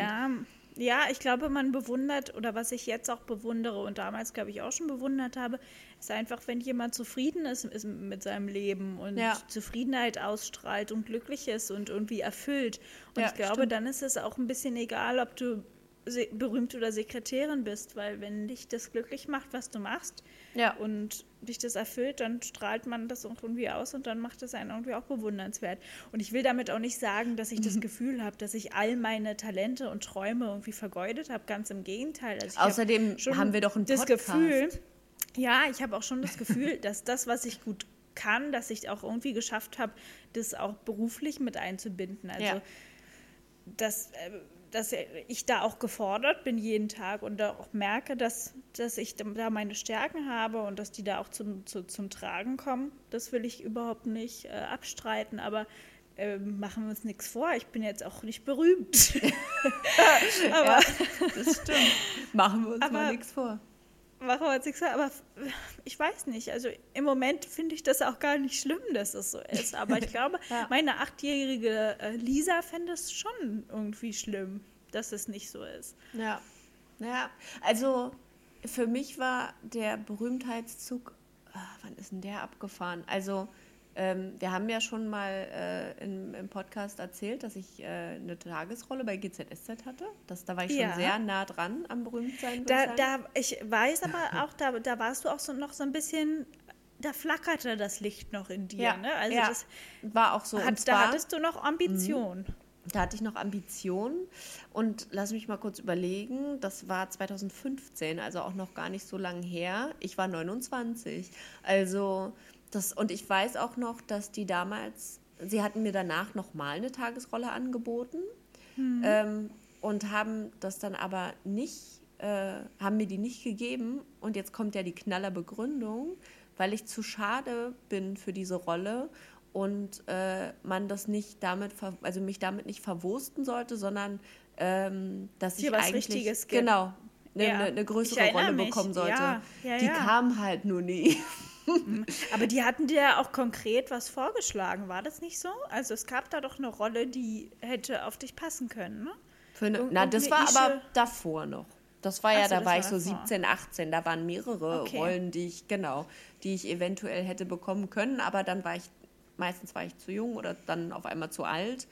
Ja, ich glaube, man bewundert, oder was ich jetzt auch bewundere und damals, glaube ich, auch schon bewundert habe, ist einfach, wenn jemand zufrieden ist, ist mit seinem Leben und Ja. Zufriedenheit ausstrahlt und glücklich ist und irgendwie erfüllt. Und Ja, ich glaube, stimmt. dann ist es auch ein bisschen egal, ob du se- berühmt oder Sekretärin bist, weil wenn dich das glücklich macht, was du machst, Ja. und dich das erfüllt, dann strahlt man das irgendwie aus und dann macht es einen irgendwie auch bewundernswert. Und ich will damit auch nicht sagen, dass ich Mhm. das Gefühl habe, dass ich all meine Talente und Träume irgendwie vergeudet habe. Ganz im Gegenteil. Also hab Außerdem schon haben wir doch einen das Podcast. Gefühl, ja, ich habe auch schon das Gefühl, dass das, was ich gut kann, dass ich auch irgendwie geschafft habe, das auch beruflich mit einzubinden. Also Ja. das, äh, dass ich da auch gefordert bin jeden Tag und auch merke, dass, dass ich da meine Stärken habe und dass die da auch zum, zu, zum Tragen kommen. Das will ich überhaupt nicht äh, abstreiten, aber äh, machen wir uns nichts vor. Ich bin jetzt auch nicht berühmt. aber, ja, das stimmt. Machen wir uns aber, mal nichts vor. Wir uns nichts vor, aber ich weiß nicht. Also im Moment finde ich das auch gar nicht schlimm, dass es so ist. Aber ich glaube, ja. meine achtjährige äh, Lisa fände es schon irgendwie schlimm, dass es nicht so ist. Ja. Ja, also für mich war der Berühmtheitszug, ah, wann ist denn der abgefahren? Also ähm, wir haben ja schon mal äh, im, im, Podcast erzählt, dass ich äh, eine Tagesrolle bei GZSZ hatte. Das, da war ich ja. schon sehr nah dran am Berühmtsein. Da, da, ich weiß aber auch, da, da warst du auch so, noch so ein bisschen da flackerte das Licht noch in dir. Ja, ne? Also ja. das war auch so. Hat, da hattest du noch Ambition. Mhm. Da hatte ich noch Ambitionen und lass mich mal kurz überlegen, das war 2015, also auch noch gar nicht so lange her. Ich war 29. Also das, und ich weiß auch noch, dass die damals, sie hatten mir danach nochmal eine Tagesrolle angeboten mhm. ähm, und haben das dann aber nicht, äh, haben mir die nicht gegeben. Und jetzt kommt ja die Knallerbegründung, weil ich zu schade bin für diese Rolle und äh, man das nicht damit, also mich damit nicht verwursten sollte, sondern ähm, dass Hier ich eigentlich Richtiges genau eine, ja. eine, größere Rolle mich. bekommen sollte. Ja. Ja, die kam halt nur nie. Aber die hatten dir auch konkret was vorgeschlagen, war das nicht so? Also es gab da doch eine Rolle, die hätte auf dich passen können, ne? Eine, na, das war Ische. aber davor noch. Das war ja, so, da war ich so 17, 18. Da waren mehrere okay. Rollen, die ich, genau, die ich eventuell hätte bekommen können, aber dann war ich, meistens war ich zu jung oder dann auf einmal zu alt.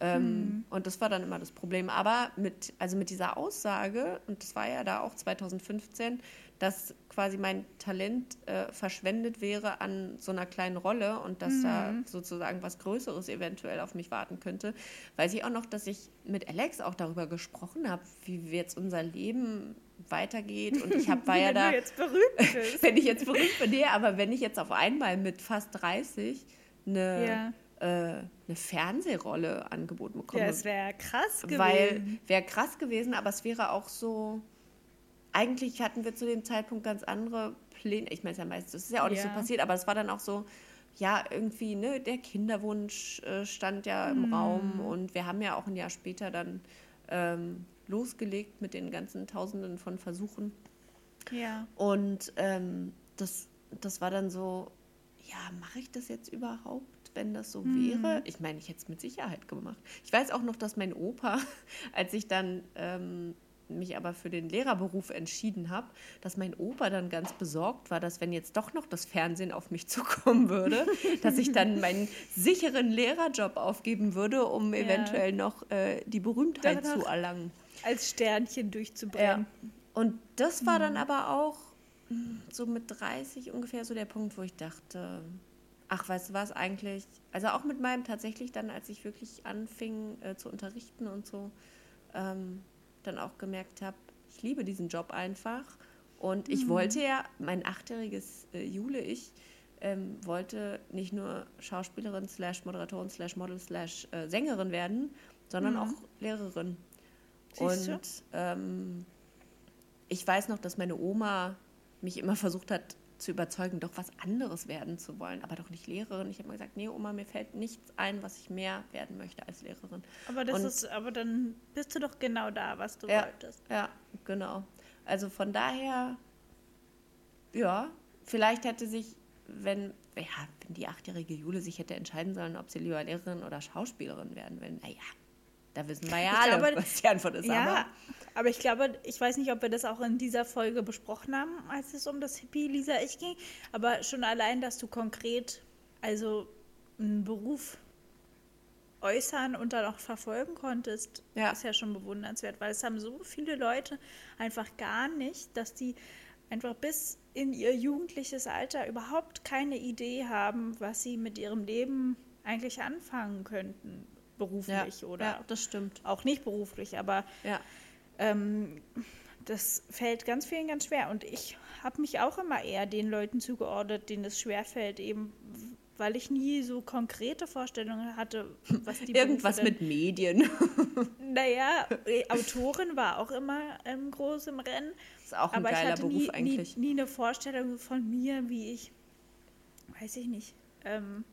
Ähm, hm. Und das war dann immer das Problem. Aber mit, also mit dieser Aussage, und das war ja da auch 2015, dass quasi mein Talent äh, verschwendet wäre an so einer kleinen Rolle und dass mhm. da sozusagen was Größeres eventuell auf mich warten könnte. Weiß ich auch noch, dass ich mit Alex auch darüber gesprochen habe, wie jetzt unser Leben weitergeht. Und ich hab, war ja da. Wenn du jetzt berühmt bist. wenn ich jetzt berühmt bin, nee, aber wenn ich jetzt auf einmal mit fast 30 eine. Ja. Äh, eine Fernsehrolle angeboten bekomme. Ja, es wäre krass gewesen. Weil wäre krass gewesen, aber es wäre auch so, eigentlich hatten wir zu dem Zeitpunkt ganz andere Pläne. Ich meine, es ja meistens, das ist ja auch nicht ja. so passiert, aber es war dann auch so, ja, irgendwie, ne, der Kinderwunsch äh, stand ja im mm. Raum und wir haben ja auch ein Jahr später dann ähm, losgelegt mit den ganzen Tausenden von Versuchen. Ja. Und ähm, das, das war dann so, ja, mache ich das jetzt überhaupt, wenn das so mm. wäre? Ich meine, ich hätte es mit Sicherheit gemacht. Ich weiß auch noch, dass mein Opa, als ich dann ähm, mich aber für den Lehrerberuf entschieden habe, dass mein Opa dann ganz besorgt war, dass wenn jetzt doch noch das Fernsehen auf mich zukommen würde, dass ich dann meinen sicheren Lehrerjob aufgeben würde, um ja. eventuell noch äh, die Berühmtheit Danach zu erlangen. Als Sternchen durchzubrennen. Ja. Und das war dann mhm. aber auch hm, so mit 30 ungefähr so der Punkt, wo ich dachte, ach, weißt du was eigentlich, also auch mit meinem tatsächlich dann, als ich wirklich anfing äh, zu unterrichten und so, ähm, dann auch gemerkt habe, ich liebe diesen Job einfach. Und ich mhm. wollte ja, mein achtjähriges äh, Jule, ich, ähm, wollte nicht nur Schauspielerin slash Moderatorin slash Model slash äh, Sängerin werden, sondern mhm. auch Lehrerin. Siehst und ähm, ich weiß noch, dass meine Oma mich immer versucht hat, zu überzeugen, doch was anderes werden zu wollen, aber doch nicht Lehrerin. Ich habe mir gesagt, nee, Oma, mir fällt nichts ein, was ich mehr werden möchte als Lehrerin. Aber das Und, ist, aber dann bist du doch genau da, was du ja, wolltest. Ja, genau. Also von daher, ja, vielleicht hätte sich, wenn, ja, wenn die achtjährige Jule sich hätte entscheiden sollen, ob sie lieber Lehrerin oder Schauspielerin werden will, naja, da wissen wir ja alle, glaube, was die Antwort ist. Ja, aber. aber ich glaube, ich weiß nicht, ob wir das auch in dieser Folge besprochen haben, als es um das Hippie Lisa ich ging. Aber schon allein, dass du konkret also einen Beruf äußern und dann auch verfolgen konntest, ja. ist ja schon bewundernswert, weil es haben so viele Leute einfach gar nicht, dass die einfach bis in ihr jugendliches Alter überhaupt keine Idee haben, was sie mit ihrem Leben eigentlich anfangen könnten beruflich ja, oder ja, das stimmt. auch nicht beruflich, aber ja. ähm, das fällt ganz vielen ganz schwer. Und ich habe mich auch immer eher den Leuten zugeordnet, denen es schwerfällt, eben weil ich nie so konkrete Vorstellungen hatte, was die Irgendwas Berufe mit Medien. Naja, äh, Autorin war auch immer ähm, groß im Rennen. Ist auch ein aber ich geiler hatte Beruf nie, eigentlich. Nie, nie eine Vorstellung von mir, wie ich, weiß ich nicht, ähm,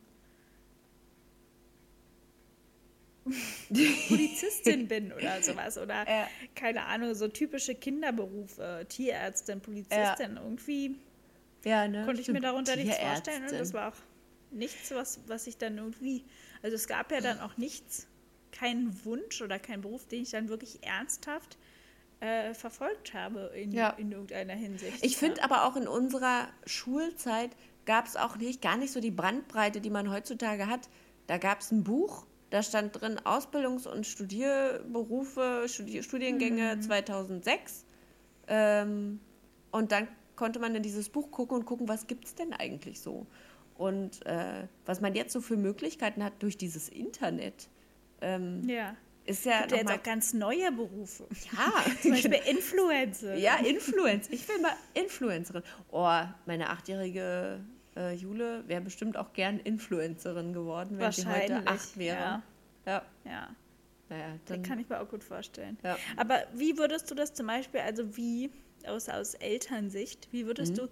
Polizistin bin oder sowas. Oder Ja. keine Ahnung, so typische Kinderberufe, Tierärztin, Polizistin. Irgendwie Ja, ne? konnte ich mir Stimmt. darunter nichts vorstellen und das war auch nichts, was, was ich dann irgendwie, also es gab ja dann auch nichts, keinen Wunsch oder keinen Beruf, den ich dann wirklich ernsthaft äh, verfolgt habe in, Ja. in irgendeiner Hinsicht. Ich finde ja. aber auch in unserer Schulzeit gab es auch nicht, gar nicht so die Brandbreite, die man heutzutage hat. Da gab es ein Buch, da stand drin Ausbildungs- und Studierberufe, Studi Studiengänge 2006. Ähm, und dann konnte man in dieses Buch gucken und gucken, was gibt es denn eigentlich so. Und äh, was man jetzt so für Möglichkeiten hat durch dieses Internet, ähm, ja. ist ja Gibt ja jetzt auch ganz neue Berufe. ja, Zum Beispiel Influencer. Ja, Influencer. Ich will mal Influencerin. Oh, meine achtjährige äh, Jule wäre bestimmt auch gern Influencerin geworden, wenn sie heute acht wäre. ja. Ja, Ja, naja, das dann, kann ich mir auch gut vorstellen. ja. Aber wie würdest du das zum Beispiel, also wie aus, aus Elternsicht, wie würdest Mhm. du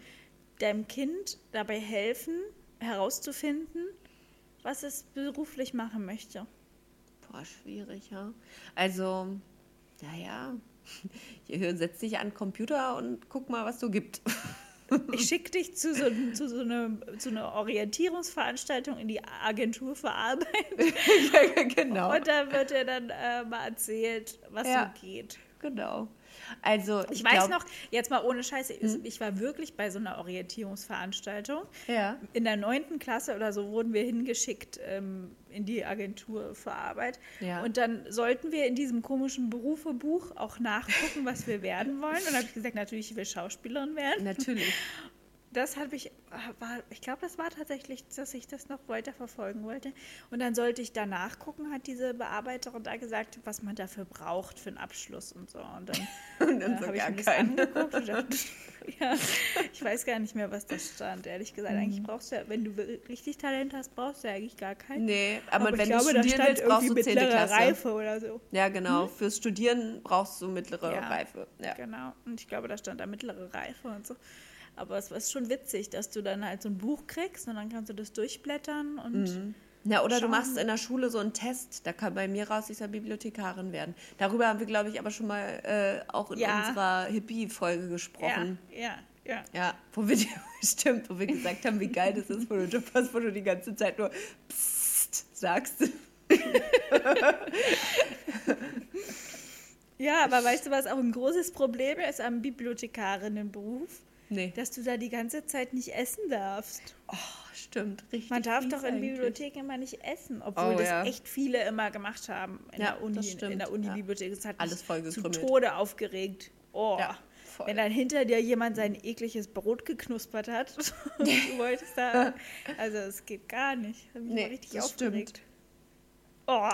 deinem Kind dabei helfen, herauszufinden, was es beruflich machen möchte? Boah, schwierig, ja. Also, naja, hier setz dich an den Computer und guck mal, was so gibt. Ich schicke dich zu so, zu, so eine, zu einer Orientierungsveranstaltung in die Agentur für Arbeit genau. und da wird dir dann äh, mal erzählt, was Ja. so geht. Genau. Also, Ich weiß glaub- noch, jetzt mal ohne Scheiße, ich war wirklich bei so einer Orientierungsveranstaltung. Ja. In der neunten Klasse oder so wurden wir hingeschickt ähm, in die Agentur für Arbeit. Ja. Und dann sollten wir in diesem komischen Berufebuch auch nachgucken, was wir werden wollen. Und dann habe ich gesagt, natürlich, ich will Schauspielerin werden. Natürlich. Das habe ich, war, ich glaube, das war tatsächlich, dass ich das noch weiter verfolgen wollte. Und dann sollte ich da nachgucken, hat diese Bearbeiterin da gesagt, was man dafür braucht für einen Abschluss und so. Und dann, Und dann äh, habe ich mir das keinen. angeguckt und dachte, ja, ich weiß gar nicht mehr, was da stand, ehrlich gesagt. Eigentlich Mhm. brauchst du ja, wenn du richtig Talent hast, brauchst du ja eigentlich gar keinen. Nee, aber, ich wenn glaube, du studieren willst, brauchst du irgendwie 10. mittlere Klasse. Reife oder so. Ja, genau. Fürs Studieren brauchst du mittlere Ja. Reife. Ja. Genau. Und ich glaube, da stand da mittlere Reife und so. Aber es ist schon witzig, dass du dann halt so ein Buch kriegst und dann kannst du das durchblättern und Ja, oder du Schauen. machst in der Schule so einen Test, da kann bei mir raus, ich soll Bibliothekarin werden. Darüber haben wir, glaube ich, aber schon mal äh, auch in Ja. unserer Hippie-Folge ja, gesprochen. ja, ja. Ja. wo wir, stimmt, wo wir gesagt haben, wie geil das ist, wo du Job hast, wo du die ganze Zeit nur Psst sagst. Ja, aber weißt du, was auch ein großes Problem ist am Bibliothekarinnenberuf? Nee. Dass du da die ganze Zeit nicht essen darfst. Oh, stimmt, richtig. Man darf doch in eigentlich. Bibliotheken immer nicht essen, obwohl Oh, das ja. echt viele immer gemacht haben in Ja, der Uni, das stimmt, in der ja. Unibibliothek. Das hat Alles mich zu. Tode aufgeregt. Oh. Ja, voll. Wenn dann hinter dir jemand sein ekliges Brot geknuspert hat und du wolltest da. Also es geht gar nicht. Hat mich Nee, richtig das aufgeregt. Oh,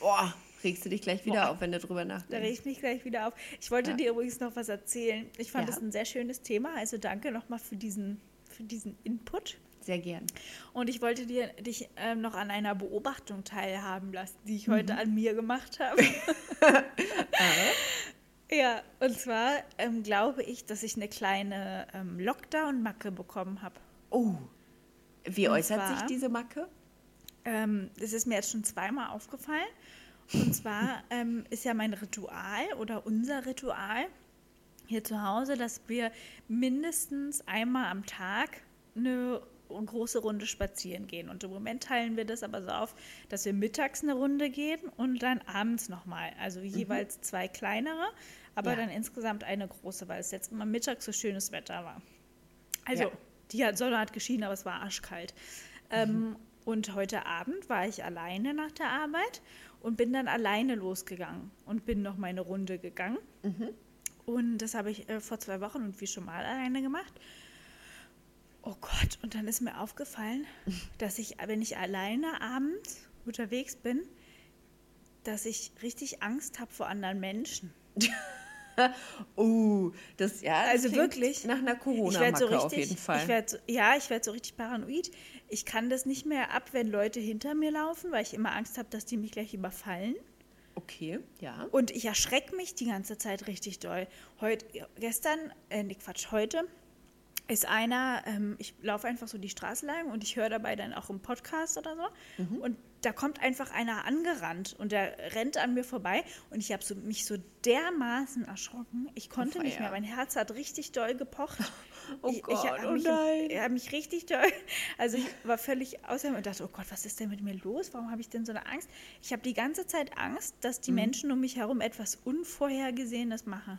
Boah, regst du dich gleich wieder Boah. auf, wenn du drüber da nachdenkst. reg ich mich gleich wieder auf. Ich wollte Ja. dir übrigens noch was erzählen. Ich fand Ja. das ein sehr schönes Thema. Also danke nochmal für diesen, für diesen Input. Sehr gern. Und ich wollte dir, dich ähm, noch an einer Beobachtung teilhaben lassen, die ich heute an mir gemacht habe. ja, und zwar ähm, glaube ich, dass ich eine kleine ähm, Lockdown-Macke bekommen habe. Oh, wie Und äußert sich zwar- diese Macke? Ähm, das ist mir jetzt schon zweimal aufgefallen. Und zwar ähm, ist ja mein Ritual oder unser Ritual hier zu Hause, dass wir mindestens einmal am Tag eine große Runde spazieren gehen. Und im Moment teilen wir das aber so auf, dass wir mittags eine Runde gehen und dann abends nochmal. Also jeweils zwei kleinere, aber Ja. dann insgesamt eine große, weil es jetzt immer mittags so schönes Wetter war. Also, Ja. die Sonne hat geschienen, aber es war arschkalt. Ähm, und heute Abend war ich alleine nach der Arbeit und bin dann alleine losgegangen und bin noch meine Runde gegangen. Und das habe ich äh, vor zwei Wochen und wie schon mal alleine gemacht. Oh Gott, und dann ist mir aufgefallen, dass ich, wenn ich alleine abends unterwegs bin, dass ich richtig Angst habe vor anderen Menschen. uh, das ja. Das Also wirklich? Nach einer Corona-Macke so richtig, auf jeden Fall. Ich werd so, ja, ich werde so richtig paranoid. Ich kann das nicht mehr ab, wenn Leute hinter mir laufen, weil ich immer Angst habe, dass die mich gleich überfallen. okay, ja. Und ich erschrecke mich die ganze Zeit richtig doll. Heute, gestern, äh, nee, Quatsch, heute ist einer, ähm, ich laufe einfach so die Straße lang und ich höre dabei dann auch einen Podcast oder so. Mhm. Und da kommt einfach einer angerannt und der rennt an mir vorbei und ich habe so, mich so dermaßen erschrocken. Ich konnte nicht mehr. Mein Herz hat richtig doll gepocht. Oh ich, Gott, ich hab oh mich, nein. Ich habe mich richtig doll. Also ich war völlig außer mir und dachte, oh Gott, was ist denn mit mir los? Warum habe ich denn so eine Angst? Ich habe die ganze Zeit Angst, dass Mhm. die Menschen um mich herum etwas Unvorhergesehenes machen.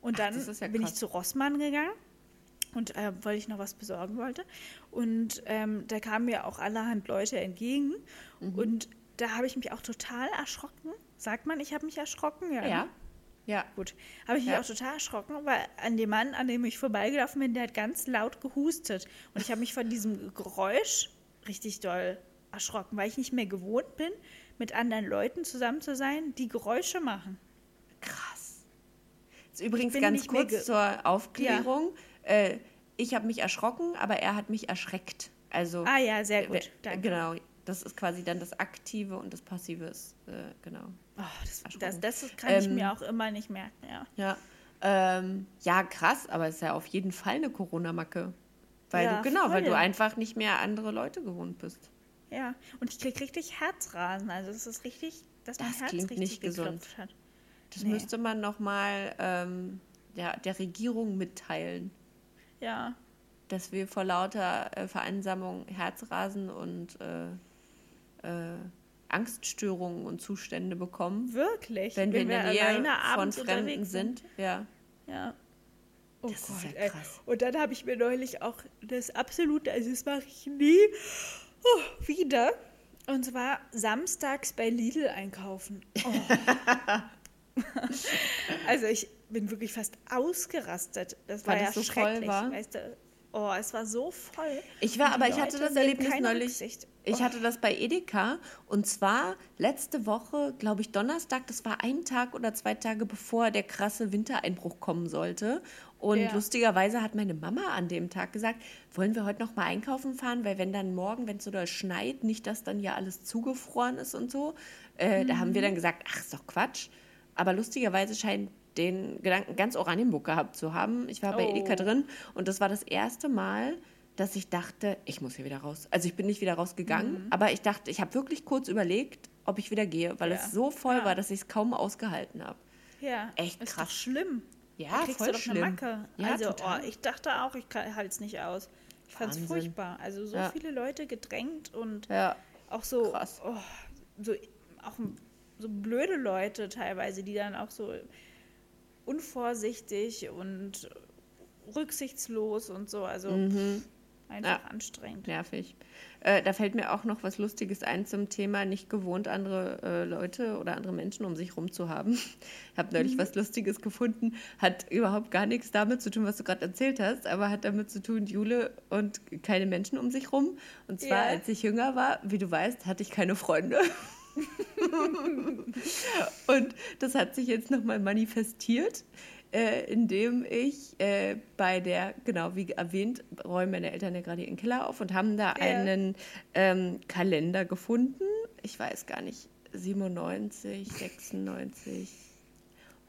Und dann ja bin ich zu Rossmann gegangen und äh, weil ich noch was besorgen wollte. Und ähm, da kamen mir auch allerhand Leute entgegen. Mhm. Und da habe ich mich auch total erschrocken. Sagt man, ich habe mich erschrocken? ne? Ja. Ja. Gut. Habe ich mich Ja. auch total erschrocken, weil an dem Mann, an dem ich vorbeigelaufen bin, der hat ganz laut gehustet. Und ich habe mich von diesem Geräusch richtig doll erschrocken, weil ich nicht mehr gewohnt bin, mit anderen Leuten zusammen zu sein, die Geräusche machen. Krass. Ist übrigens ganz kurz zur Aufklärung. Äh, ich habe mich erschrocken, aber er hat mich erschreckt. Also Ah ja, sehr äh, gut. Danke. genau. Das ist quasi dann das Aktive und das Passive ist äh, genau. Oh, das, das, das kann ich Ähm, mir auch immer nicht merken, ja. Ja. Ähm, ja, krass, aber es ist ja auf jeden Fall eine Corona-Macke. Weil Ja, du, genau, weil voll. du einfach nicht mehr andere Leute gewohnt bist. Ja, und ich krieg richtig Herzrasen. Also es ist richtig, dass mein Das Herz klingt richtig nicht gesund. hat. Das Nee. müsste man nochmal ähm, der, der Regierung mitteilen, Ja, dass wir vor lauter äh, Vereinsamung Herzrasen und äh, äh, Angststörungen und Zustände bekommen, wirklich. wenn wir in der Nähe von Fremden unterwegs sind. Ja. Ja. Oh Das ist ja ey. krass. Und dann habe ich mir neulich auch das absolute, also das mache ich nie oh, wieder. Und zwar samstags bei Lidl einkaufen. Oh. also ich bin wirklich fast ausgerastet. Das war Weil ja es so voll schrecklich. war? Weißt du? Oh, es war so voll. Ich war, aber ich hatte das Erlebnis neulich. Rücksicht. Ich Oh. hatte das bei Edeka und zwar letzte Woche, glaube ich, Donnerstag, das war ein Tag oder zwei Tage bevor der krasse Wintereinbruch kommen sollte. Und Ja. lustigerweise hat meine Mama an dem Tag gesagt, wollen wir heute noch mal einkaufen fahren, weil wenn dann morgen, wenn es so doll schneit, nicht, dass dann ja alles zugefroren ist und so. Äh, Da haben wir Mhm. dann gesagt, ach, ist doch Quatsch. Aber lustigerweise scheint den Gedanken ganz Oranienburg gehabt zu haben. Ich war bei Oh. Edeka drin und das war das erste Mal, dass ich dachte, ich muss hier wieder raus. Also ich bin nicht wieder rausgegangen, aber ich dachte, ich habe wirklich kurz überlegt, ob ich wieder gehe, weil Mhm. Ja. es so voll Ja. war, dass ich es kaum ausgehalten habe. Ja, Echt ist krass. doch schlimm. Ja, da kriegst voll du doch schlimm. eine Macke. Ja, also, total. oh, ich dachte auch, ich halte es nicht aus. Ich fand es furchtbar. Also so Ja. viele Leute gedrängt und auch so, oh, so, auch so blöde Leute teilweise, die dann auch so unvorsichtig und rücksichtslos und so. Also einfach Ja. anstrengend. nervig. Äh, da fällt mir auch noch was Lustiges ein zum Thema nicht gewohnt, andere äh, Leute oder andere Menschen um sich rum zu haben. Ich habe Mhm. neulich was Lustiges gefunden, hat überhaupt gar nichts damit zu tun, was du gerade erzählt hast, aber hat damit zu tun, Jule und keine Menschen um sich rum. Und zwar, Ja. als ich jünger war, wie du weißt, hatte ich keine Freunde. Und das hat sich jetzt nochmal manifestiert, äh, indem ich äh, bei der, genau wie erwähnt, räumen meine Eltern ja gerade ihren Keller auf und haben da Ja. einen ähm, Kalender gefunden. Ich weiß gar nicht, 97, 96,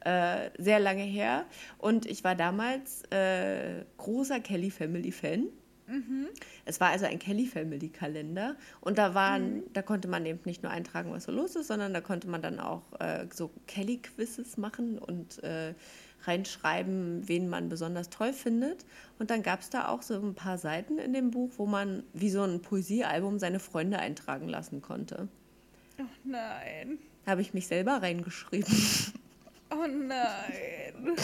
äh, sehr lange her. Und ich war damals äh, großer Kelly Family Fan. Es war also ein Kelly Family Kalender und da waren, da konnte man eben nicht nur eintragen, was so los ist, sondern da konnte man dann auch äh, so Kelly Quizzes machen und äh, reinschreiben, wen man besonders toll findet. Und dann gab es da auch so ein paar Seiten in dem Buch, wo man wie so ein Poesiealbum seine Freunde eintragen lassen konnte. Oh nein. Habe ich mich selber reingeschrieben. Oh nein.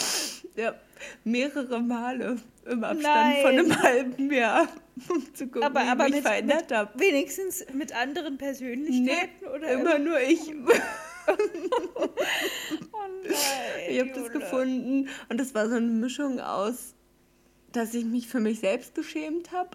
Ja, mehrere Male im Abstand Nein. von einem halben Jahr, um zu gucken, Aber, wie aber ich mich mit, verändert habe. wenigstens mit anderen Persönlichkeiten oder immer nur ich. Oh nein. Ich habe das gefunden und das war so eine Mischung aus, dass ich mich für mich selbst geschämt habe,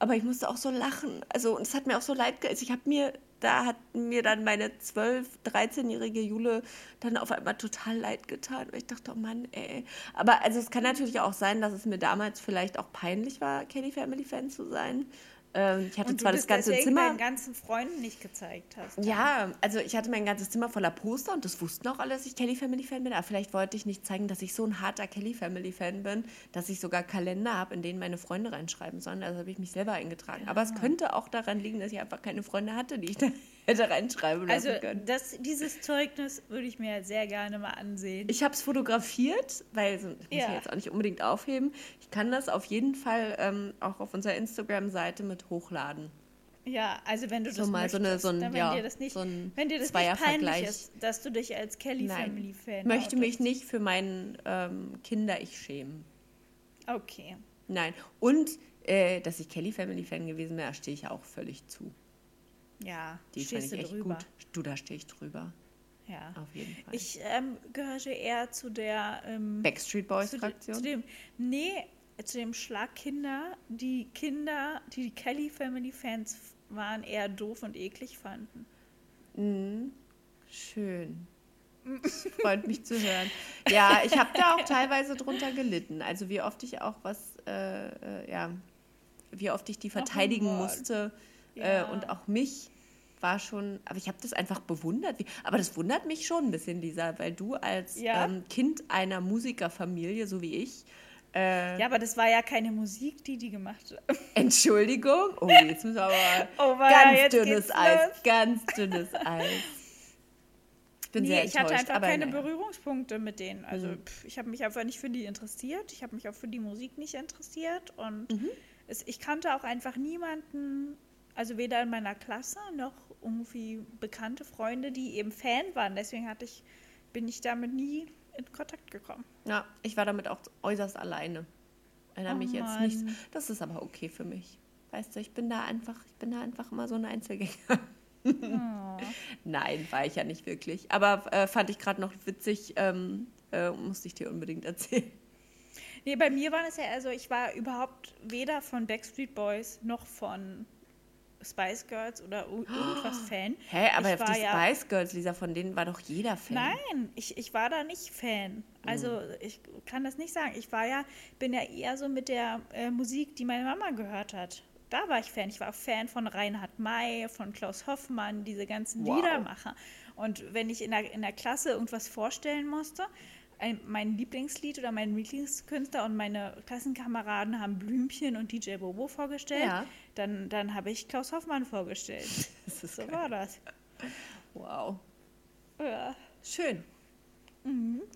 aber ich musste auch so lachen. Also und es hat mir auch so leid, also ich habe mir da hat mir dann meine 12-, 13-jährige Jule dann auf einmal total leid getan. Und ich dachte, oh Mann, ey. Aber also es kann natürlich auch sein, dass es mir damals vielleicht auch peinlich war, Kelly Family Fan zu sein. Ähm, ich hatte Und du zwar das ganze Zimmer. deinen ganzen Freunden nicht gezeigt hast. Ja, also ich hatte mein ganzes Zimmer voller Poster und das wussten auch alle, dass ich Kelly Family Fan bin. Aber vielleicht wollte ich nicht zeigen, dass ich so ein harter Kelly Family Fan bin, dass ich sogar Kalender habe, in denen meine Freunde reinschreiben sollen. Also habe ich mich selber eingetragen. Aber es könnte auch daran liegen, dass ich einfach keine Freunde hatte, die ich da hätte reinschreiben lassen Also können. das, dieses Zeugnis würde ich mir sehr gerne mal ansehen. Ich habe es fotografiert, weil das muss Ja. ich jetzt auch nicht unbedingt aufheben. Ich kann das auf jeden Fall ähm, auch auf unserer Instagram-Seite mit hochladen. ja, also wenn du So das mal so eine- möchtest, so ein- dann, wenn ja, dir das nicht, so ein wenn dir das nicht peinlich ist, dass du dich als Kelly Family Fan Ich möchte mich outest. nicht für meinen ähm, Kinder-Ich schämen. Okay. Nein. Und äh, dass ich Kelly Family Fan gewesen wäre, stehe ich auch völlig zu. Ja, Die stehst fand ich du echt drüber. gut. Du, da stehe ich drüber. Ja. Auf jeden Fall. Ich ähm, gehörte eher zu der ähm, Backstreet Boys zu, de, Fraktion. zu dem nee, zu dem Schlag Kinder, die Kinder, die die Kelly Family Fans waren, eher doof und eklig fanden. Mhm. Schön. Freut mich zu hören. Ja, ich habe da auch teilweise drunter gelitten. Also wie oft ich auch was, äh, äh, ja, wie oft ich die verteidigen Mann. musste Ja. äh, und auch mich war schon, aber ich habe das einfach bewundert. Wie, aber das wundert mich schon ein bisschen, Lisa, weil du als Ja. ähm, Kind einer Musikerfamilie, so wie ich, äh, Ja, aber das war ja keine Musik, die die gemacht haben. Entschuldigung, oh, jetzt müssen wir aber Oh, weia, ganz dünnes Eis, los. ganz dünnes Eis. Ich bin Nee, sehr ich hatte enttäuscht, einfach keine naja. Berührungspunkte mit denen. Also Mhm. pff, ich habe mich einfach nicht für die interessiert. Ich habe mich auch für die Musik nicht interessiert. Und Mhm. es, ich kannte auch einfach niemanden, also weder in meiner Klasse noch irgendwie bekannte Freunde, die eben Fan waren. Deswegen hatte ich, bin ich damit nie in Kontakt gekommen. Ja, ich war damit auch äußerst alleine. Erinnere Oh mich jetzt nicht. Das ist aber okay für mich. Weißt du, ich bin da einfach, ich bin da einfach immer so ein Einzelgänger. Oh. Nein, war ich ja nicht wirklich. Aber äh, fand ich gerade noch witzig, ähm, äh, musste ich dir unbedingt erzählen. Nee, bei mir war es ja, also ich war überhaupt weder von Backstreet Boys noch von Spice Girls oder ir- irgendwas Fan. Hä, aber ich war die ja, Spice Girls, Lisa, von denen war doch jeder Fan. Nein, ich, ich war da nicht Fan. Also ich kann das nicht sagen. Ich war ja, bin ja eher so mit der äh, Musik, die meine Mama gehört hat. Da war ich Fan. Ich war auch Fan von Reinhard May, von Klaus Hoffmann, diese ganzen Wow. Liedermacher. Und wenn ich in der, in der Klasse irgendwas vorstellen musste, ein, mein Lieblingslied oder mein Lieblingskünstler und meine Klassenkameraden haben Blümchen und DJ Bobo vorgestellt, Ja. Dann, dann habe ich Klaus Hoffmann vorgestellt. So geil. war das. Wow. Ja. Schön.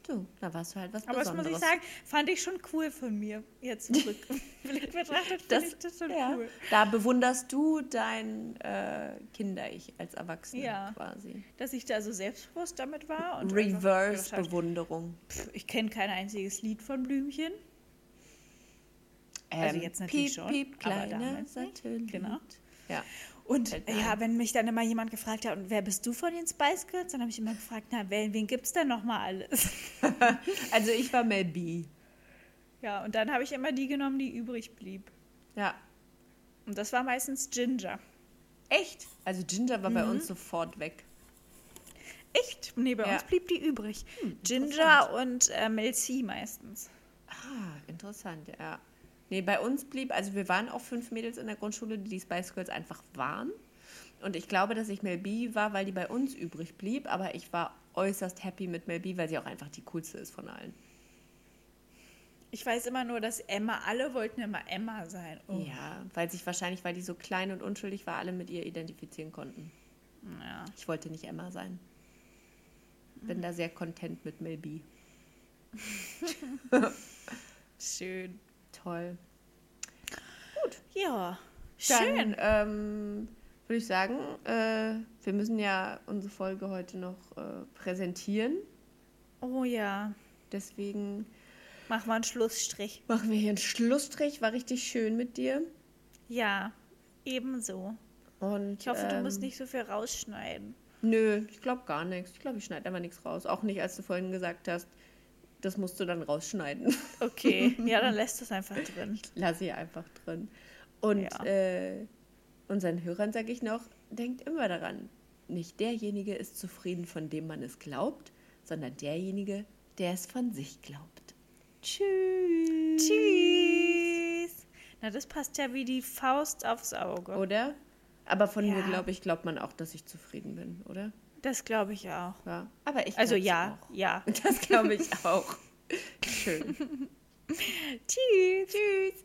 Du, da warst du halt was Mhm. Aber das Besonderes. muss ich sagen, fand ich schon cool von mir, jetzt zurück. betrachtet finde Das, ich das schon ja, cool. Da bewunderst du dein äh, Kinder-Ich als Erwachsene Ja. quasi. Dass ich da so selbstbewusst damit war. Reverse-Bewunderung. Ich kenne kein einziges Lied von Blümchen. Also jetzt natürlich piep, schon, Piep, aber kleiner damals nicht. Satellit. Genau. Ja. Und ja, wenn mich dann immer jemand gefragt hat, und wer bist du von den Spice Girls? Dann habe ich immer gefragt, na, wen, wen gibt es denn nochmal alles? Also ich war Mel B. Ja, und dann habe ich immer die genommen, die übrig blieb. Ja. Und das war meistens Ginger. Echt? Also Ginger war Mhm. bei uns sofort weg. Echt? Nee, bei Ja. uns blieb die übrig. Ginger und äh, Mel C meistens. Ah, interessant, ja. Nee, bei uns blieb, also wir waren auch fünf Mädels in der Grundschule, die die Spice Girls einfach waren. Und ich glaube, dass ich Mel B war, weil die bei uns übrig blieb. Aber ich war äußerst happy mit Mel B, weil sie auch einfach die coolste ist von allen. Ich weiß immer nur, dass Emma, alle wollten immer Emma sein. Oh. Ja, weil sich wahrscheinlich, weil die so klein und unschuldig war, alle mit ihr identifizieren konnten. Ja. Ich wollte nicht Emma sein. Bin da sehr content mit Mel B. Schön. Toll. Ja, Dann schön. ähm, würde ich sagen, äh, wir müssen ja unsere Folge heute noch äh, präsentieren. Oh ja. Deswegen Mach mal einen Schlussstrich. machen wir hier einen Schlussstrich. War richtig schön mit dir. Ja, ebenso. Und, Ich hoffe, du ähm, musst nicht so viel rausschneiden. Nö, ich glaube gar nichts. Ich glaube, ich schneide einfach nichts raus. Auch nicht, als du vorhin gesagt hast, das musst du dann rausschneiden. Okay, ja, dann lässt es einfach drin. Lass sie einfach drin. Und Ja. äh, unseren Hörern sage ich noch, denkt immer daran, nicht derjenige ist zufrieden, von dem man es glaubt, sondern derjenige, der es von sich glaubt. Tschüss. Tschüss. Na, das passt ja wie die Faust aufs Auge. Oder? Aber von mir, Ja. glaube ich, glaubt man auch, dass ich zufrieden bin, oder? Das glaube ich auch. Ja. Aber ich Also ja, Auch. ja. Das glaube ich auch. Schön. Tschüss. Tschüss.